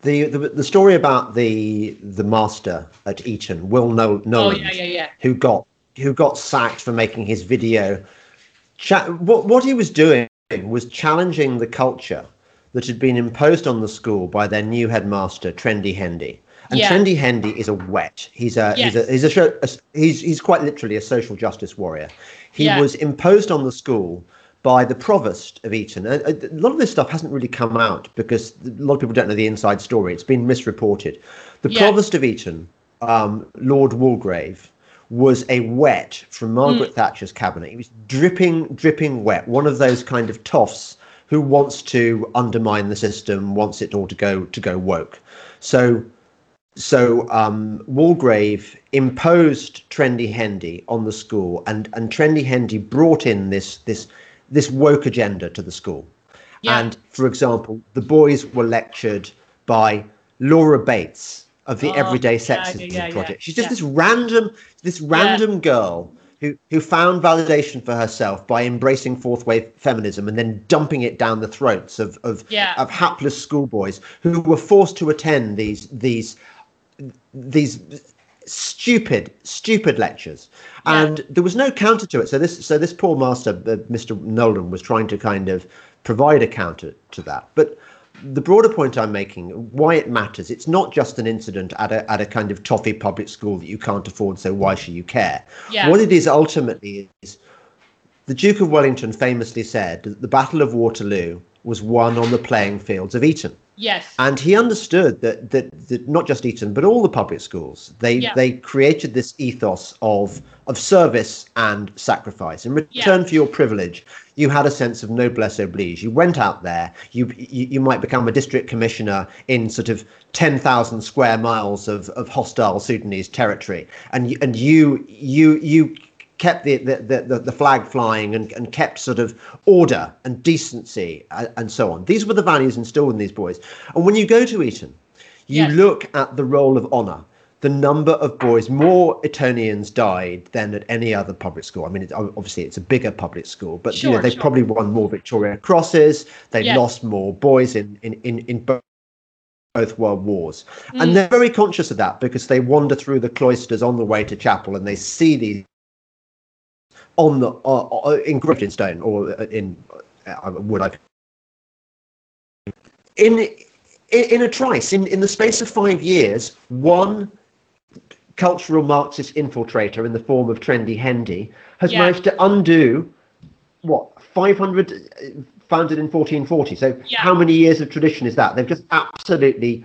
the, the, the story about the the master at Eton, Will Nol- oh Knowland, yeah, yeah, yeah. who got who got sacked for making his video cha- what what he was doing was challenging the culture that had been imposed on the school by their new headmaster, Trendy Hendy. And Yeah. Trendy Hendy is a wet. He's a he's a he's a, a he's he's quite literally a social justice warrior. He Yeah. was imposed on the school by the provost of Eton. A, a lot of this stuff hasn't really come out because a lot of people don't know the inside story. It's been misreported. The Yeah. provost of Eton, um, Lord Waldegrave, was a wet from Margaret Mm. Thatcher's cabinet. He was dripping, dripping wet. One of those kind of toffs who wants to undermine the system, wants it all to go to go woke. So so um, Waldegrave imposed Trendy Hendy on the school, and and Trendy Hendy brought in this this this woke agenda to the school. Yeah. And for example, the boys were lectured by Laura Bates of the Oh, Everyday Sexism yeah, yeah, Project. She's just this random this random girl who who found validation for herself by embracing fourth wave feminism and then dumping it down the throats of of, Yeah. of hapless schoolboys who were forced to attend these these these stupid stupid lectures Yeah. and there was no counter to it so this so this poor master uh, mr Knowland was trying to kind of provide a counter to that but the broader point i'm making why it matters it's not just an incident at a, at a kind of toffee public school that you can't afford so why should you care Yeah. what it is ultimately is the duke of wellington famously said that the battle of waterloo was won on the playing fields of eton Yes. and he understood that, that that not just Eton but all the public schools they Yeah. they created this ethos of of service and sacrifice in Yeah. return for your privilege you had a sense of noblesse oblige you went out there you you, you might become a district commissioner in sort of 10,000 square miles of, of hostile Sudanese territory and you, and you you you kept the the, the, the flag flying and, and kept sort of order and decency and, and so on. These were the values instilled in these boys. And when you go to Eton, you Yes. look at the roll of honour. The number of boys, more Etonians died than at any other public school. I mean, it's, obviously it's a bigger public school, but you know they sure. probably won more Victoria Crosses. They lost more boys in in in, in both both world wars Mm. and they're very conscious of that because they wander through the cloisters on the way to chapel and they see these on the uh, uh, engraved in stone or uh, in uh, wood I in in, in a trice in, in the space of five years one cultural marxist infiltrator in the form of trendy hendy has Yeah. managed to undo what 500 uh, founded in 1440 so Yeah. how many years of tradition is that? They've just absolutely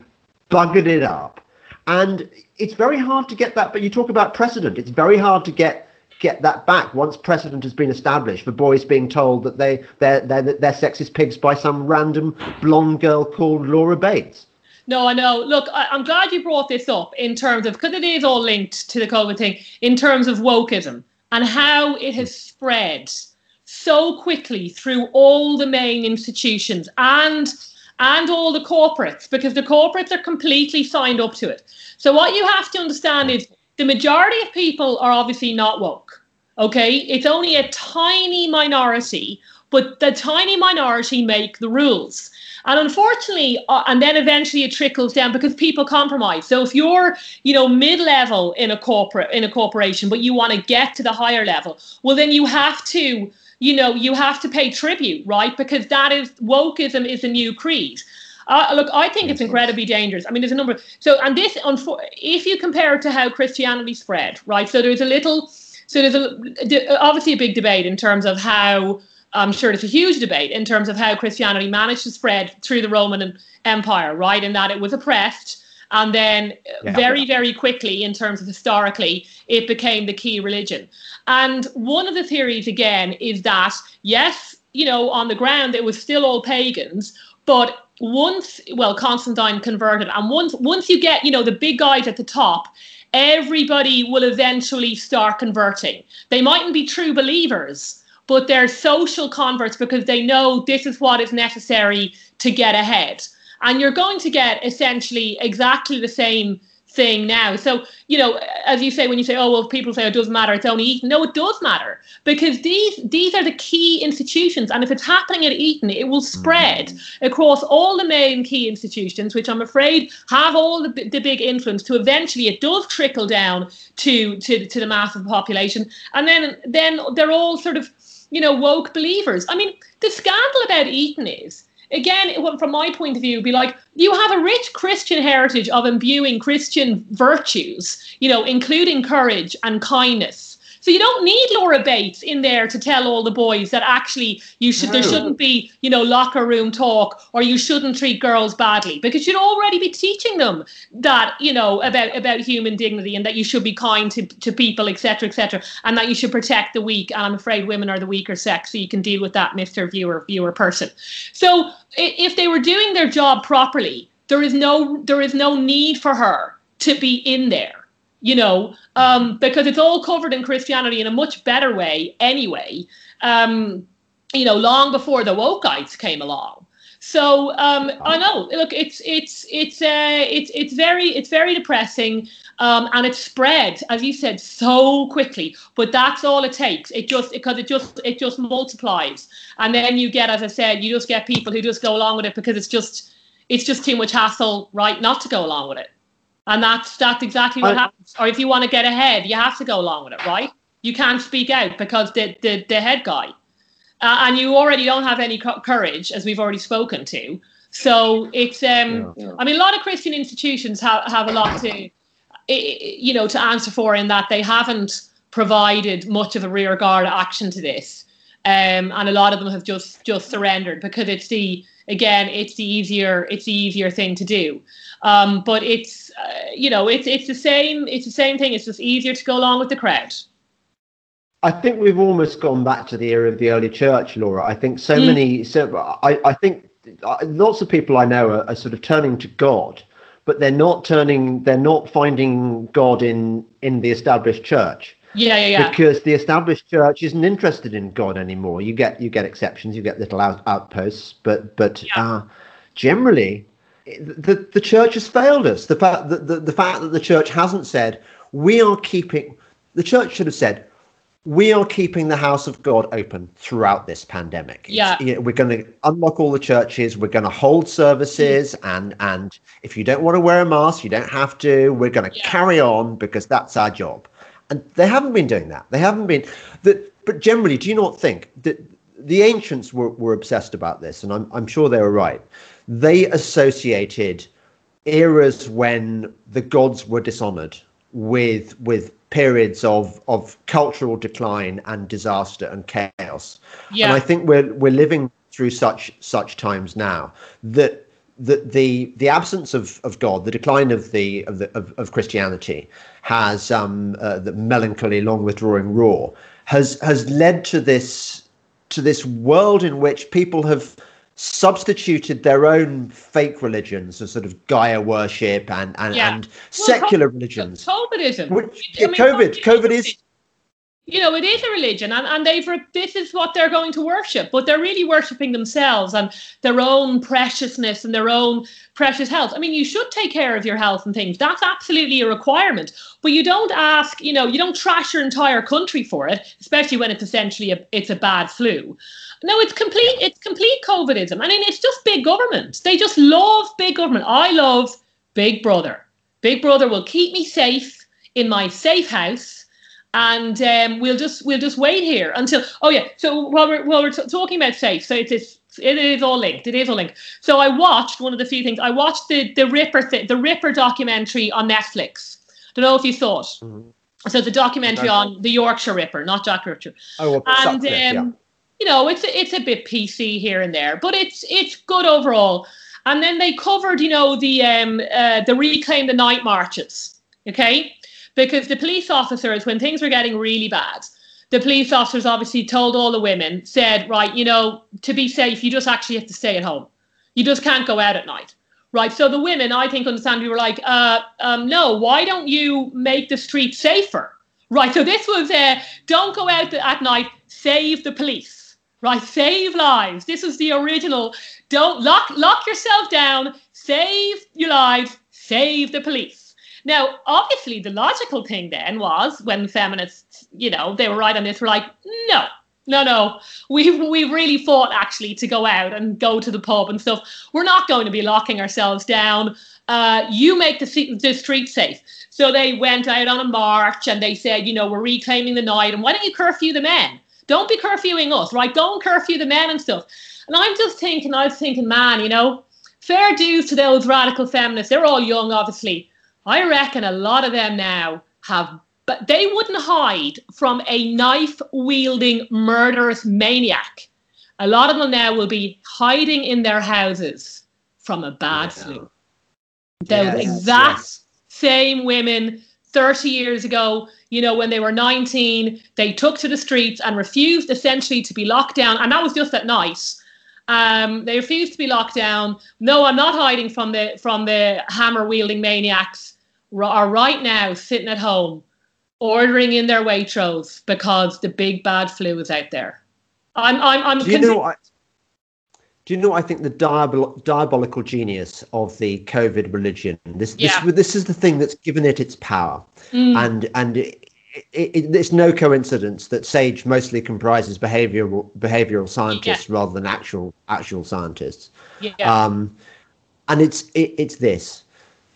buggered it up. And it's very hard to get that but you talk about precedent. It's very hard to get get that back once precedent has been established for boys being told that they they're, they're, they're sexist pigs by some random blonde girl called laura bates No, I know. Look, I, I'm glad you brought this up in terms of because it is all linked to the COVID thing in terms of wokeism and how it has spread so quickly through all the main institutions and and all the corporates because the corporates are completely signed up to it. So what you have to understand is the majority of people are obviously not woke. Okay, it's only a tiny minority, but the tiny minority make the rules. And unfortunately, uh, and then eventually it trickles down because people compromise. So if you're, you know, mid-level in a corporate in a corporation, but you want to get to the higher level, well, then you have to, you know, you have to pay tribute, right? Because that is wokeism is a new creed. Uh, look, I think it's incredibly dangerous. I mean, there's a number. So, and this, if you compare it to how Christianity spread, right? So there's a little, so there's a, obviously a big debate in terms of how. I'm sure it's a huge debate in terms of how Christianity managed to spread through the Roman Empire, right? In that it was oppressed, and then uh, Yeah. very, very quickly, in terms of historically, it became the key religion. And one of the theories, again, is that yes, you know, on the ground it was still all pagans, but once, well, Constantine converted, and once, once you get, you know, the big guys at the top, everybody will eventually start converting. They mightn't be true believers, but they're social converts because they know this is what is necessary to get ahead. And you're going to get essentially exactly the same thing now. So, you know, as you say, when you say, oh, well, people say oh, it doesn't matter, it's only Eton. No, it does matter because these these are the key institutions. And if it's happening at Eton, it will spread mm-hmm. across all the main key institutions, which I'm afraid have all the, the big influence to eventually it does trickle down to, to, to the massive population. And then, then they're all sort of you know, woke believers. I mean, the scandal about Eton is again, from my point of view, be like, you have a rich Christian heritage of imbuing Christian virtues, you know, including courage and kindness so you don't need Laura Bates in there to tell all the boys that actually you should no. there shouldn't be, you know, locker room talk or you shouldn't treat girls badly because you'd already be teaching them that, you know, about about human dignity and that you should be kind to, to people, etc., etc., and that you should protect the weak. And I'm afraid women are the weaker sex, so you can deal with that, Mr. Viewer viewer person. So if they were doing their job properly, there is no there is no need for her to be in there you know, um, because it's all covered in Christianity in a much better way anyway, um, you know, long before the wokeites came along. So um, I know. Look, it's it's it's uh, it's it's very it's very depressing, um, and it spread as you said so quickly. But that's all it takes. It just because it just it just multiplies, and then you get, as I said, you just get people who just go along with it because it's just it's just too much hassle, right, not to go along with it. And that's that's exactly what I, happens. Or if you want to get ahead, you have to go along with it, right? You can't speak out because the the, the head guy, uh, and you already don't have any co- courage, as we've already spoken to. So it's um, yeah. I mean, a lot of Christian institutions have have a lot to, you know, to answer for in that they haven't provided much of a rearguard action to this, um, and a lot of them have just just surrendered because it's the again it's the easier it's the easier thing to do. Um, but it's uh, you know it's it's the same it's the same thing. It's just easier to go along with the crowd. I think we've almost gone back to the era of the early church, Laura. I think so mm. many. So I, I think uh, lots of people I know are, are, sort of turning to God, but they're not turning. They're not finding God in in the established church. Yeah, yeah, yeah. Because the established church isn't interested in God anymore. You get you get exceptions. You get little out, outposts, but but yeah. uh, generally the, the church has failed us. The fact that the, the fact that the church hasn't said we are keeping the church should have said we are keeping the house of God open throughout this pandemic. Yeah, you know, we're going to unlock all the churches. We're going to hold services, mm. and and if you don't want to wear a mask, you don't have to. We're going to yeah. carry on because that's our job. And they haven't been doing that. They haven't been that. But generally, do you not think that the ancients were, were obsessed about this? And I'm I'm sure they were right they associated eras when the gods were dishonored with with periods of of cultural decline and disaster and chaos. Yeah. And I think we're we're living through such such times now that that the the absence of, of God, the decline of the of the of, of Christianity, has um uh, the melancholy, long withdrawing roar has has led to this to this world in which people have substituted their own fake religions as sort of Gaia worship and and, yeah. and secular well, religions. COVIDism. Which, I mean, COVID, COVID is. You know, it is a religion, and, and they've this is what they're going to worship, but they're really worshiping themselves and their own preciousness and their own precious health. I mean, you should take care of your health and things. That's absolutely a requirement. But you don't ask, you know, you don't trash your entire country for it, especially when it's essentially a, it's a bad flu. No, it's complete. It's complete COVIDism. I mean, it's just big government. They just love big government. I love Big Brother. Big Brother will keep me safe in my safe house, and um, we'll just we'll just wait here until. Oh yeah. So while we're while we're t- talking about safe, so it's, it's it is all linked. It is all linked. So I watched one of the few things. I watched the the Ripper th- the Ripper documentary on Netflix. Don't know if you saw it. Mm-hmm. So the documentary on the Yorkshire Ripper, not Jack Ripper. Oh, well, and um, yeah you know, it's it's a bit PC here and there, but it's it's good overall. And then they covered, you know, the um uh, the reclaim the night marches, okay? Because the police officers, when things were getting really bad, the police officers obviously told all the women, said, right, you know, to be safe, you just actually have to stay at home. You just can't go out at night. Right. So the women, I think, understand, we were like, uh, um, no, why don't you make the street safer? Right. So this was, uh, don't go out at night, save the police right? Save lives. This is the original. Don't lock lock yourself down. Save your lives. Save the police. Now, obviously, the logical thing then was when the feminists, you know, they were right on this. Were like, no, no, no. We've we've really fought actually to go out and go to the pub and stuff. We're not going to be locking ourselves down. Uh, you make the, the street safe. So they went out on a march and they said, you know, we're reclaiming the night and why don't you curfew the men? Don't be curfewing us, right? Don't curfew the men and stuff. And I'm just thinking, I was thinking, man, you know, fair dues to those radical feminists. They're all young, obviously. I reckon a lot of them now have, but they wouldn't hide from a knife wielding murderous maniac. A lot of them now will be hiding in their houses from a bad yeah. flu. The yes, exact yes. same women 30 years ago, you know, when they were 19, they took to the streets and refused essentially to be locked down. And that was just at night. Um, they refused to be locked down. No, I'm not hiding from the from the hammer wielding maniacs. Are right now sitting at home, ordering in their Waitrose because the big bad flu is out there. I'm I'm I'm. Do you know what? Do you know I think the diabol- diabolical genius of the COVID religion? This, yeah. this, this is the thing that's given it its power, mm. and and it, it, it, it's no coincidence that Sage mostly comprises behavioral behavioral scientists yeah. rather than actual actual scientists. Yeah. Um, and it's it's this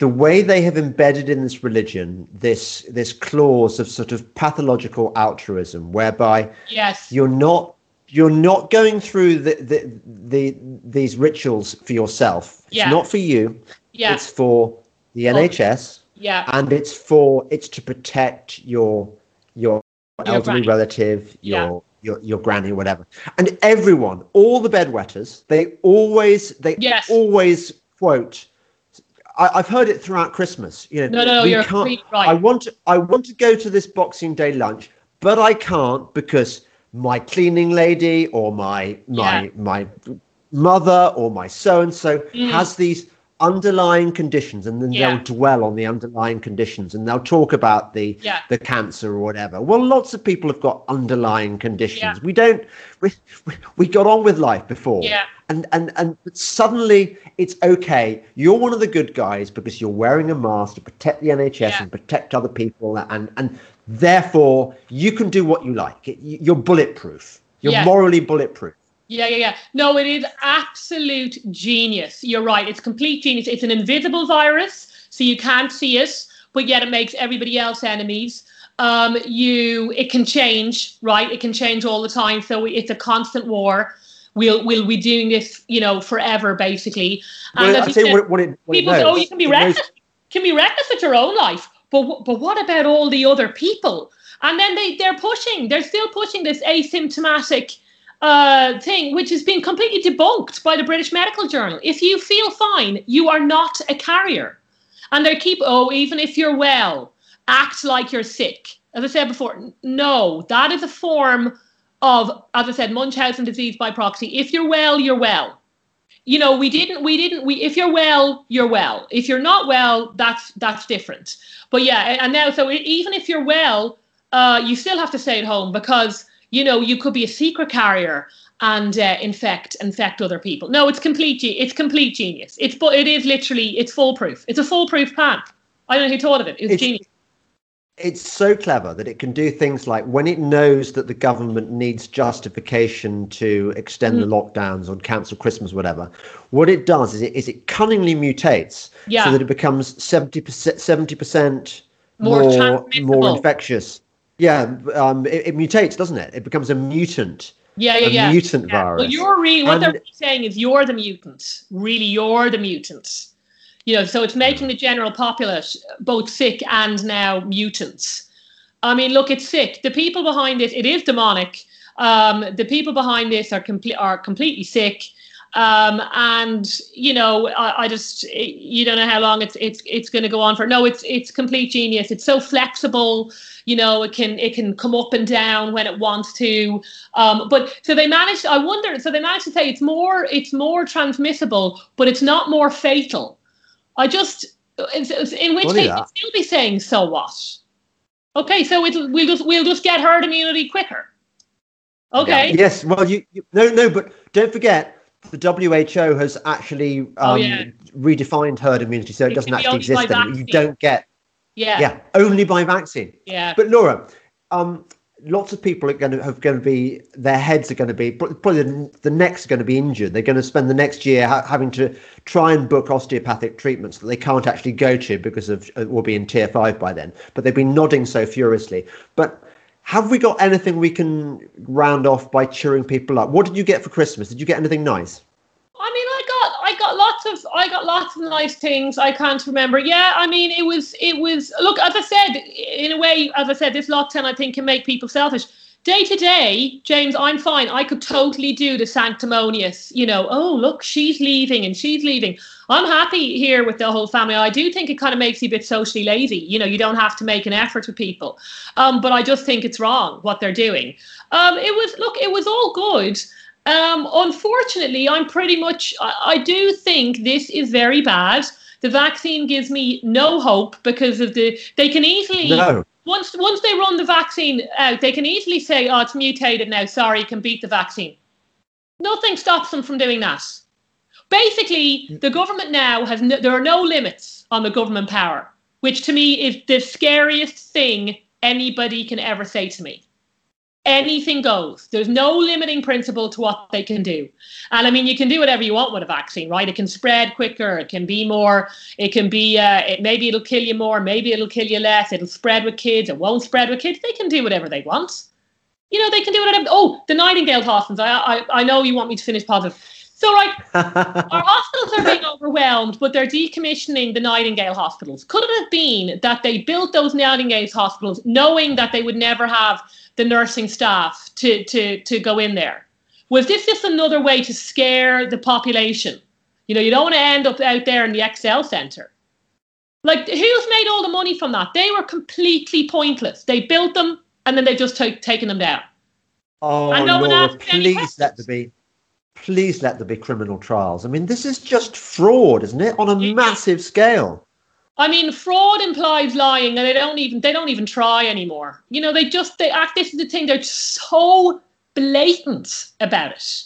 the way they have embedded in this religion this this clause of sort of pathological altruism whereby yes you're not you're not going through the, the, the these rituals for yourself. It's yeah. not for you. Yeah. It's for the NHS. Yeah. And it's for it's to protect your your, your elderly granny. relative, your yeah. your your granny, whatever. And everyone, all the bedwetters, they always they yes. always quote I, have heard it throughout Christmas. You know, no, no, you're right. I want to, I want to go to this Boxing Day lunch, but I can't because my cleaning lady or my my yeah. my mother or my so and so has these underlying conditions and then yeah. they'll dwell on the underlying conditions and they'll talk about the yeah. the cancer or whatever well lots of people have got underlying conditions yeah. we don't we, we got on with life before yeah and and and suddenly it's okay you're one of the good guys because you're wearing a mask to protect the nhs yeah. and protect other people and and Therefore, you can do what you like. You're bulletproof. You're yeah. morally bulletproof. Yeah, yeah, yeah. No, it is absolute genius. You're right. It's complete genius. It's an invisible virus, so you can't see it, but yet it makes everybody else enemies. Um, you, it can change, right? It can change all the time. So it's a constant war. We'll we'll be doing this, you know, forever, basically. And well, I say what, what, it, what people say, oh, you can be reckless. Knows- can be reckless with your own life but but what about all the other people? And then they they're pushing, they're still pushing this asymptomatic uh, thing, which has been completely debunked by the British Medical Journal. If you feel fine, you are not a carrier. And they keep, oh, even if you're well, act like you're sick. As I said before, no, that is a form of, as I said, Munchausen disease by proxy. If you're well, you're well. You know we didn't we didn't we if you're well you're well. If you're not well that's that's different. But yeah and now so even if you're well uh, you still have to stay at home because you know you could be a secret carrier and uh, infect infect other people. No it's complete it's complete genius. It's but it is literally it's foolproof. It's a foolproof plan i don't know who thought of it. It's, it's genius it's so clever that it can do things like when it knows that the government needs justification to extend mm. the lockdowns or cancel Christmas, whatever. What it does is it is it cunningly mutates yeah. so that it becomes seventy percent seventy percent more more infectious. Yeah, um, it, it, mutates, doesn't it? It becomes a mutant. Yeah, yeah, yeah. Mutant yeah. virus. Well, you're really what and, they're saying is you're the mutant. Really, you're the mutant you know, so it's making the general populace both sick and now mutants. I mean, look, it's sick. The people behind it, it is demonic. Um, the people behind this are complete are completely sick. Um, and you know, I, I, just you don't know how long it's it's it's going to go on for. No, it's it's complete genius. It's so flexible. You know, it can it can come up and down when it wants to. Um, but so they managed. I wonder. So they managed to say it's more it's more transmissible, but it's not more fatal. I just, in which case, you'd still be saying, so what? Okay, so it'll, we'll just we'll just get herd immunity quicker. Okay. Yeah. Yes. Well, you, you, no no, but don't forget the WHO has actually um, oh, yeah. redefined herd immunity, so it, it doesn't actually exist. You don't get. Yeah. Yeah. Only by vaccine. Yeah. But Laura, um, lots of people are going to have going to be their heads are going to be probably the, the necks are going to be injured. They're going to spend the next year ha- having to try and book osteopathic treatments that they can't actually go to because of will be in tier five by then. But they've been nodding so furiously. But have we got anything we can round off by cheering people up? What did you get for Christmas? Did you get anything nice? I mean, got lots of I got lots of nice things. I can't remember. Yeah, I mean, it was it was look as I said in a way. As I said, this lockdown I think can make people selfish. Day to day, James, I'm fine. I could totally do the sanctimonious. You know, oh look, she's leaving and she's leaving. I'm happy here with the whole family. I do think it kind of makes you a bit socially lazy. You know, you don't have to make an effort with people. Um, but I just think it's wrong what they're doing. Um, it was look, it was all good. Um, unfortunately, I'm pretty much, I, I do think this is very bad. The vaccine gives me no hope because of the, they can easily, no. once, once they run the vaccine out, they can easily say, oh, it's mutated now, sorry, you can beat the vaccine. Nothing stops them from doing that. Basically, the government now has, no, there are no limits on the government power, which to me is the scariest thing anybody can ever say to me anything goes. There's no limiting principle to what they can do. And I mean, you can do whatever you want with a vaccine, right? It can spread quicker. It can be more. It can be. Uh, it, maybe it'll kill you more. Maybe it'll kill you less. It'll spread with kids. It won't spread with kids. They can do whatever they want. You know, they can do whatever. Oh, the Nightingale hospitals. I, I, I know you want me to finish positive. So, like, our hospitals are being overwhelmed, but they're decommissioning the Nightingale hospitals. Could it have been that they built those Nightingale hospitals knowing that they would never have the nursing staff to, to, to go in there? Was this just another way to scare the population? You know, you don't want to end up out there in the Excel Centre. Like, who's made all the money from that? They were completely pointless. They built them and then they've just t- taken them down. Oh, and no Laura, please let there be, please let there be criminal trials. I mean, this is just fraud, isn't it, on a yeah. massive scale? I mean, fraud implies lying, and they don't even they don't even try anymore. You know, they just they act. This is the thing; they're so blatant about it.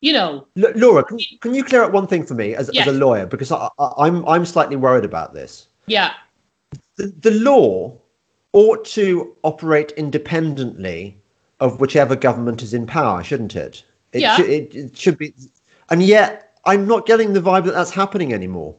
You know, L- Laura, can, can, you clear up one thing for me as, yes. as a lawyer because I, I, I'm I'm slightly worried about this. Yeah, the, the law ought to operate independently of whichever government is in power, shouldn't it? It, yeah. Sh- it, it should be, and yet I'm not getting the vibe that that's happening anymore.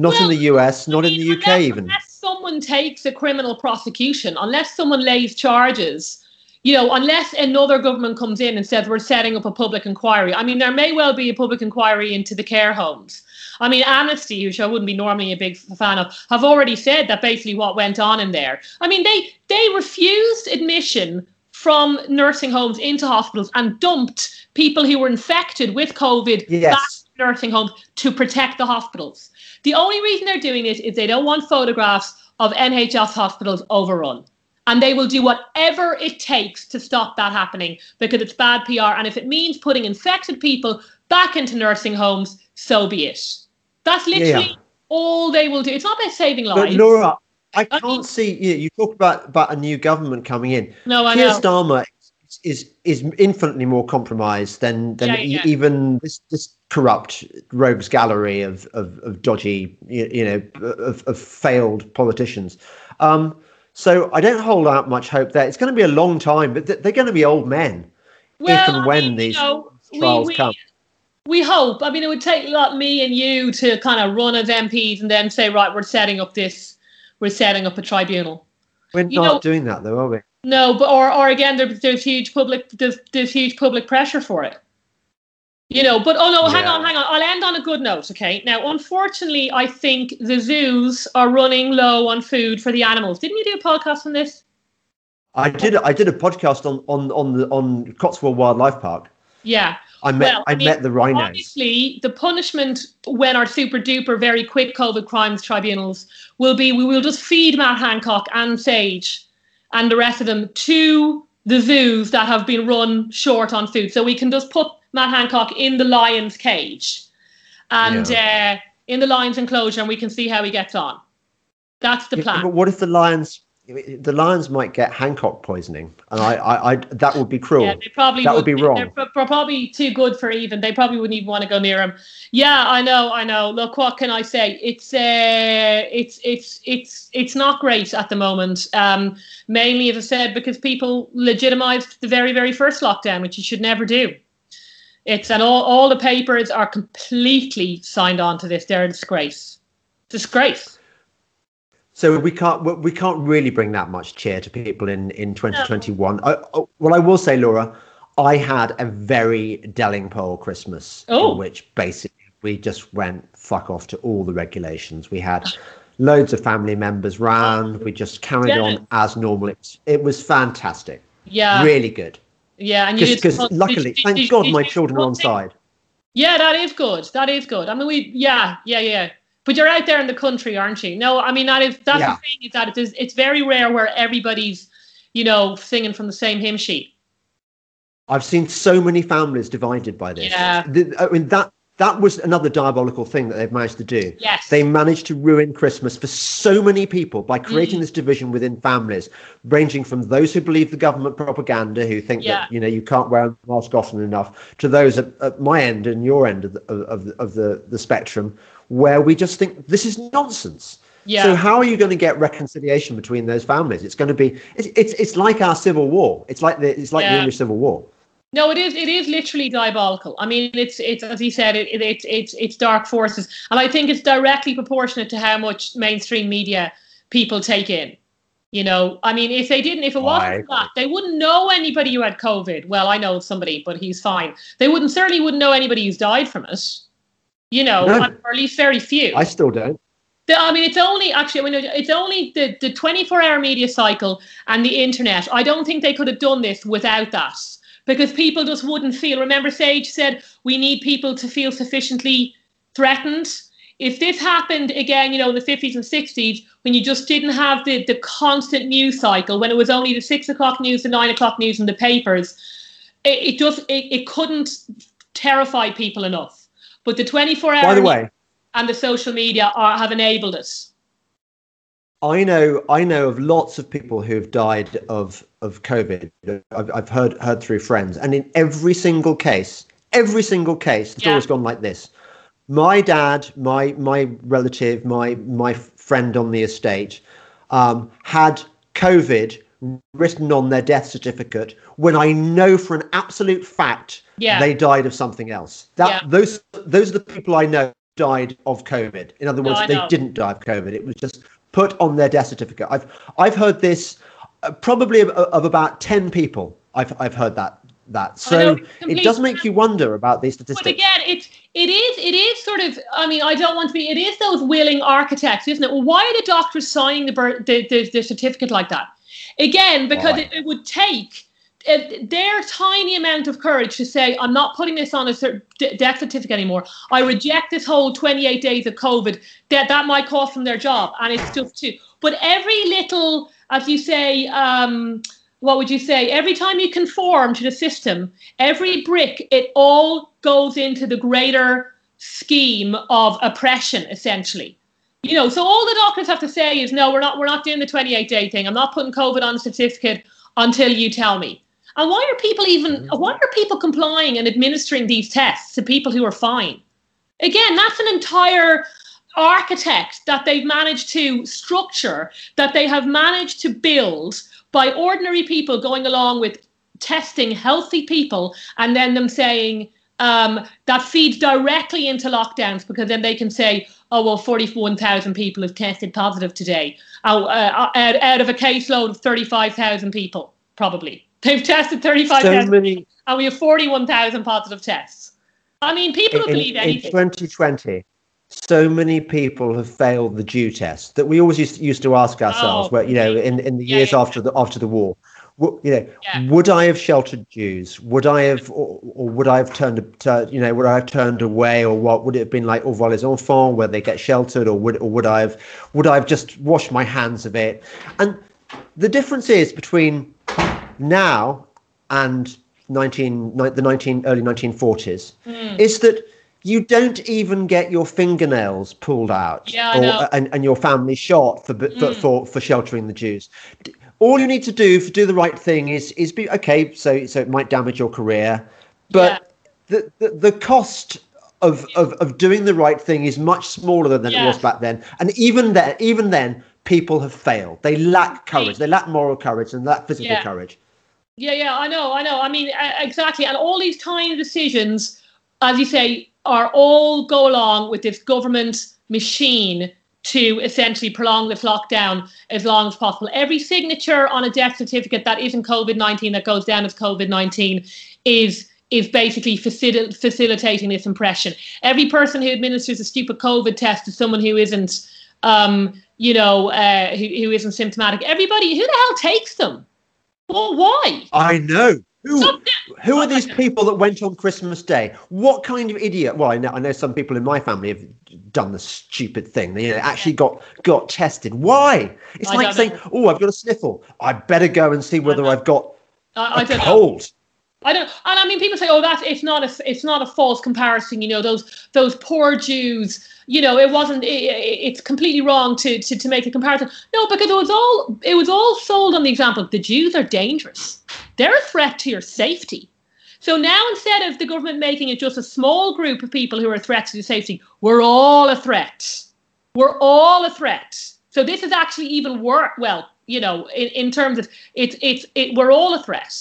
Not well, in the US, not I mean, in the UK unless, even. Unless someone takes a criminal prosecution, unless someone lays charges, you know, unless another government comes in and says we're setting up a public inquiry. I mean, there may well be a public inquiry into the care homes. I mean, Amnesty, which I wouldn't be normally a big fan of, have already said that basically what went on in there. I mean, they they refused admission from nursing homes into hospitals and dumped people who were infected with COVID yes. back to nursing homes to protect the hospitals. The only reason they're doing it is they don't want photographs of NHS hospitals overrun. And they will do whatever it takes to stop that happening because it's bad PR. And if it means putting infected people back into nursing homes, so be it. That's literally yeah. all they will do. It's not about saving lives. But Laura, I can't I mean, see you. You talk about about a new government coming in. No, I Keir know. Starmer is is infinitely more compromised than than yeah, yeah. even this this corrupt rogues gallery of of, of dodgy you, you know of, of, failed politicians. Um, so I don't hold out much hope there. It's going to be a long time, but they're going to be old men well, if and when I mean, these you know, trials we, we, come. We hope. I mean, it would take like me and you to kind of run as MPs and then say, right, we're setting up this, we're setting up a tribunal. We're you not know, doing that, though, are we? No, but or or again, there, there's huge public there's, there's huge public pressure for it. You know, but oh no, hang yeah. on, hang on. I'll end on a good note, okay? Now, unfortunately, I think the zoos are running low on food for the animals. Didn't you do a podcast on this? I did. I did a podcast on on on the on Cotswold Wildlife Park. Yeah. I met well, I, I mean, met the rhinos. Obviously, the punishment when our super duper very quick COVID crimes tribunals will be we will just feed Matt Hancock and Sage and the rest of them to the zoos that have been run short on food. So we can just put Matt Hancock in the lion's cage and yeah. uh, in the lion's enclosure and we can see how he gets on. That's the plan. Yeah, but what if the lions the lions might get Hancock poisoning, and I, I, I that would be cruel. Yeah, they probably that would, would be wrong. They're, they're, probably too good for even. They probably wouldn't even want to go near him. Yeah, I know, I know. Look, what can I say? It's uh, it's it's it's it's not great at the moment. Um, mainly, as I said, because people legitimised the very very first lockdown, which you should never do. It's and all all the papers are completely signed on to this. They're a disgrace. Disgrace. So we can't we can't really bring that much cheer to people in in 2021. No. I, I, well, I will say, Laura, I had a very Delingpole Christmas, oh. in which basically we just went fuck off to all the regulations. We had loads of family members round. We just carried yeah. on as normal. It was, it was fantastic. Yeah, really good. Yeah, and because luckily, did, thank God, my children are on side. Yeah, that is good. That is good. I mean, we yeah yeah yeah. But you're out there in the country, aren't you? No, I mean that is that's yeah. the thing is that it is it's very rare where everybody's you know singing from the same hymn sheet. I've seen so many families divided by this. Yeah. I mean that that was another diabolical thing that they've managed to do. Yes. They managed to ruin Christmas for so many people by creating mm. this division within families, ranging from those who believe the government propaganda, who think yeah. that you know you can't wear a mask often enough, to those at, at my end and your end of the, of, of the, the spectrum, where we just think this is nonsense. Yeah. So how are you going to get reconciliation between those families? It's going to be it's it's, it's like our civil war. It's like the it's like yeah. the English Civil War. No, it is. It is literally diabolical. I mean, it's it's as he said, it, it, it's it's it's dark forces, and I think it's directly proportionate to how much mainstream media people take in. You know, I mean, if they didn't, if it wasn't that, they wouldn't know anybody who had COVID. Well, I know somebody, but he's fine. They wouldn't certainly wouldn't know anybody who's died from it. You know, no. or at least very few. I still don't. I mean, it's only actually, I mean, it's only the the twenty four hour media cycle and the internet. I don't think they could have done this without that because people just wouldn't feel. Remember, Sage said we need people to feel sufficiently threatened. If this happened again, you know, in the 50s and 60s, when you just didn't have the, the constant news cycle, when it was only the six o'clock news, the nine o'clock news, and the papers, it, it just it, it couldn't terrify people enough. But the 24 hour By the way, and the social media are, have enabled us. I know I know of lots of people who have died of of COVID. I've, I've heard heard through friends, and in every single case, every single case, it's yeah. always gone like this. My dad, my my relative, my my friend on the estate, um, had COVID written on their death certificate when I know for an absolute fact yeah. they died of something else. That yeah. those those are the people I know died of COVID. In other words, no, they didn't die of COVID. It was just put on their death certificate. I've I've heard this uh, probably of, of, about ten people. I've I've heard that that. So it does make you wonder about these statistics. But again, it's it is it is sort of. I mean, I don't want to be. It is those willing architects, isn't it? Well, why are the doctors signing the the, the, the certificate like that? Again, because it, it would take their tiny amount of courage to say, I'm not putting this on a death certificate anymore. I reject this whole 28 days of COVID. That that might cost them their job, and it's just too. But every little, as you say, um, what would you say? Every time you conform to the system, every brick, it all goes into the greater scheme of oppression, essentially. You know, so all the doctors have to say is, no, we're not, we're not doing the 28 day thing. I'm not putting COVID on a certificate until you tell me. And why are people even mm-hmm. why are people complying and administering these tests to people who are fine? Again, that's an entire architect that they've managed to structure, that they have managed to build by ordinary people going along with testing healthy people and then them saying um, that feeds directly into lockdowns because then they can say, oh, well, 41,000 people have tested positive today uh, uh, out, out of a caseload of 35,000 people, probably. They've tested 35,000 so many, and we have 41,000 positive tests. I mean, people in, believe anything. In 2020, so many people have failed the due test that we always used to, used to ask ourselves, oh, where you know, in, in the yeah, years yeah, after the after the war, you know, yeah. would I have sheltered Jews? Would I have, or, or would I have turned, to, you know, would I have turned away, or what would it have been like au revoir les enfants, where they get sheltered, or would, or would I have, would I have just washed my hands of it? And the difference is between now and 19, the 19 early 1940s mm. is that you don't even get your fingernails pulled out yeah, or, and, and your family shot for, mm. for, for, for sheltering the Jews. All you need to do for do the right thing is is be okay. So so it might damage your career, but yeah. the, the the cost of, of of doing the right thing is much smaller than yeah. it was back then. And even then, even then, people have failed. They lack courage. They lack moral courage and lack physical yeah. courage. Yeah, yeah, I know, I know. I mean, exactly. And all these tiny decisions, as you say, are all go along with this government machine to essentially prolong this lockdown as long as possible. Every signature on a death certificate that isn't COVID 19 that goes down as COVID 19 is is basically facil- facilitating this impression. Every person who administers a stupid COVID test to someone who isn't, um, you know, uh, who, who isn't symptomatic, everybody, who the hell takes them? Well, why? I know. Who, who are these people that went on Christmas Day? What kind of idiot? Well, I know, I know some people in my family have done the stupid thing. They actually got got tested. Why? It's I like saying, know. "Oh, I've got a sniffle. I better go and see whether I've got I, I a cold." Know. I don't, and I mean, people say, "Oh, that's it's not a it's not a false comparison." You know, those those poor Jews. You know, it wasn't. It, it's completely wrong to, to to make a comparison. No, because it was all it was all sold on the example. The Jews are dangerous. They're a threat to your safety. So now instead of the government making it just a small group of people who are a threat to your safety, we're all a threat. We're all a threat. So this is actually even worse. Well, you know, in, in terms of it's it's it, we're all a threat.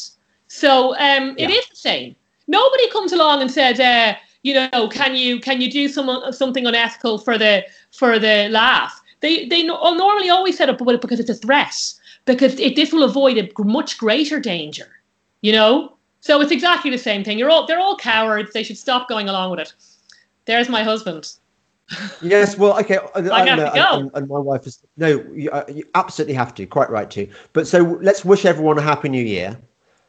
So um, it yeah. is the same. Nobody comes along and says, uh, you know, can you can you do some something unethical for the for the laugh? They they normally always set up it because it's a threat because it, this will avoid a much greater danger. You know, so it's exactly the same thing. You're all they're all cowards. They should stop going along with it. There's my husband. yes, well, okay. I, I have to go. And, and, my wife is no. You, uh, you absolutely have to. Quite right to. But so let's wish everyone a happy new year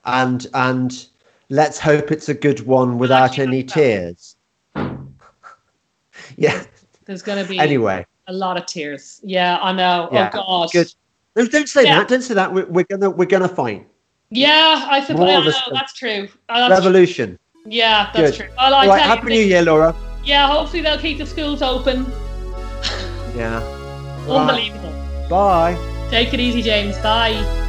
and and let's hope it's a good one without any tears. yeah. There's going to be anyway a lot of tears. Yeah, I know. Oh, yeah. Oh God. Good. No, don't say yeah. that. Don't say that. We're, we're, gonna we're gonna fight. Yeah, I suppose yeah, no, that's true. Uh, that's Revolution. True. Yeah, that's Good. true. Well, All right, happy New Year, Laura. Yeah, hopefully they'll keep the schools open. yeah. Unbelievable. Bye. Take it easy, James. Bye.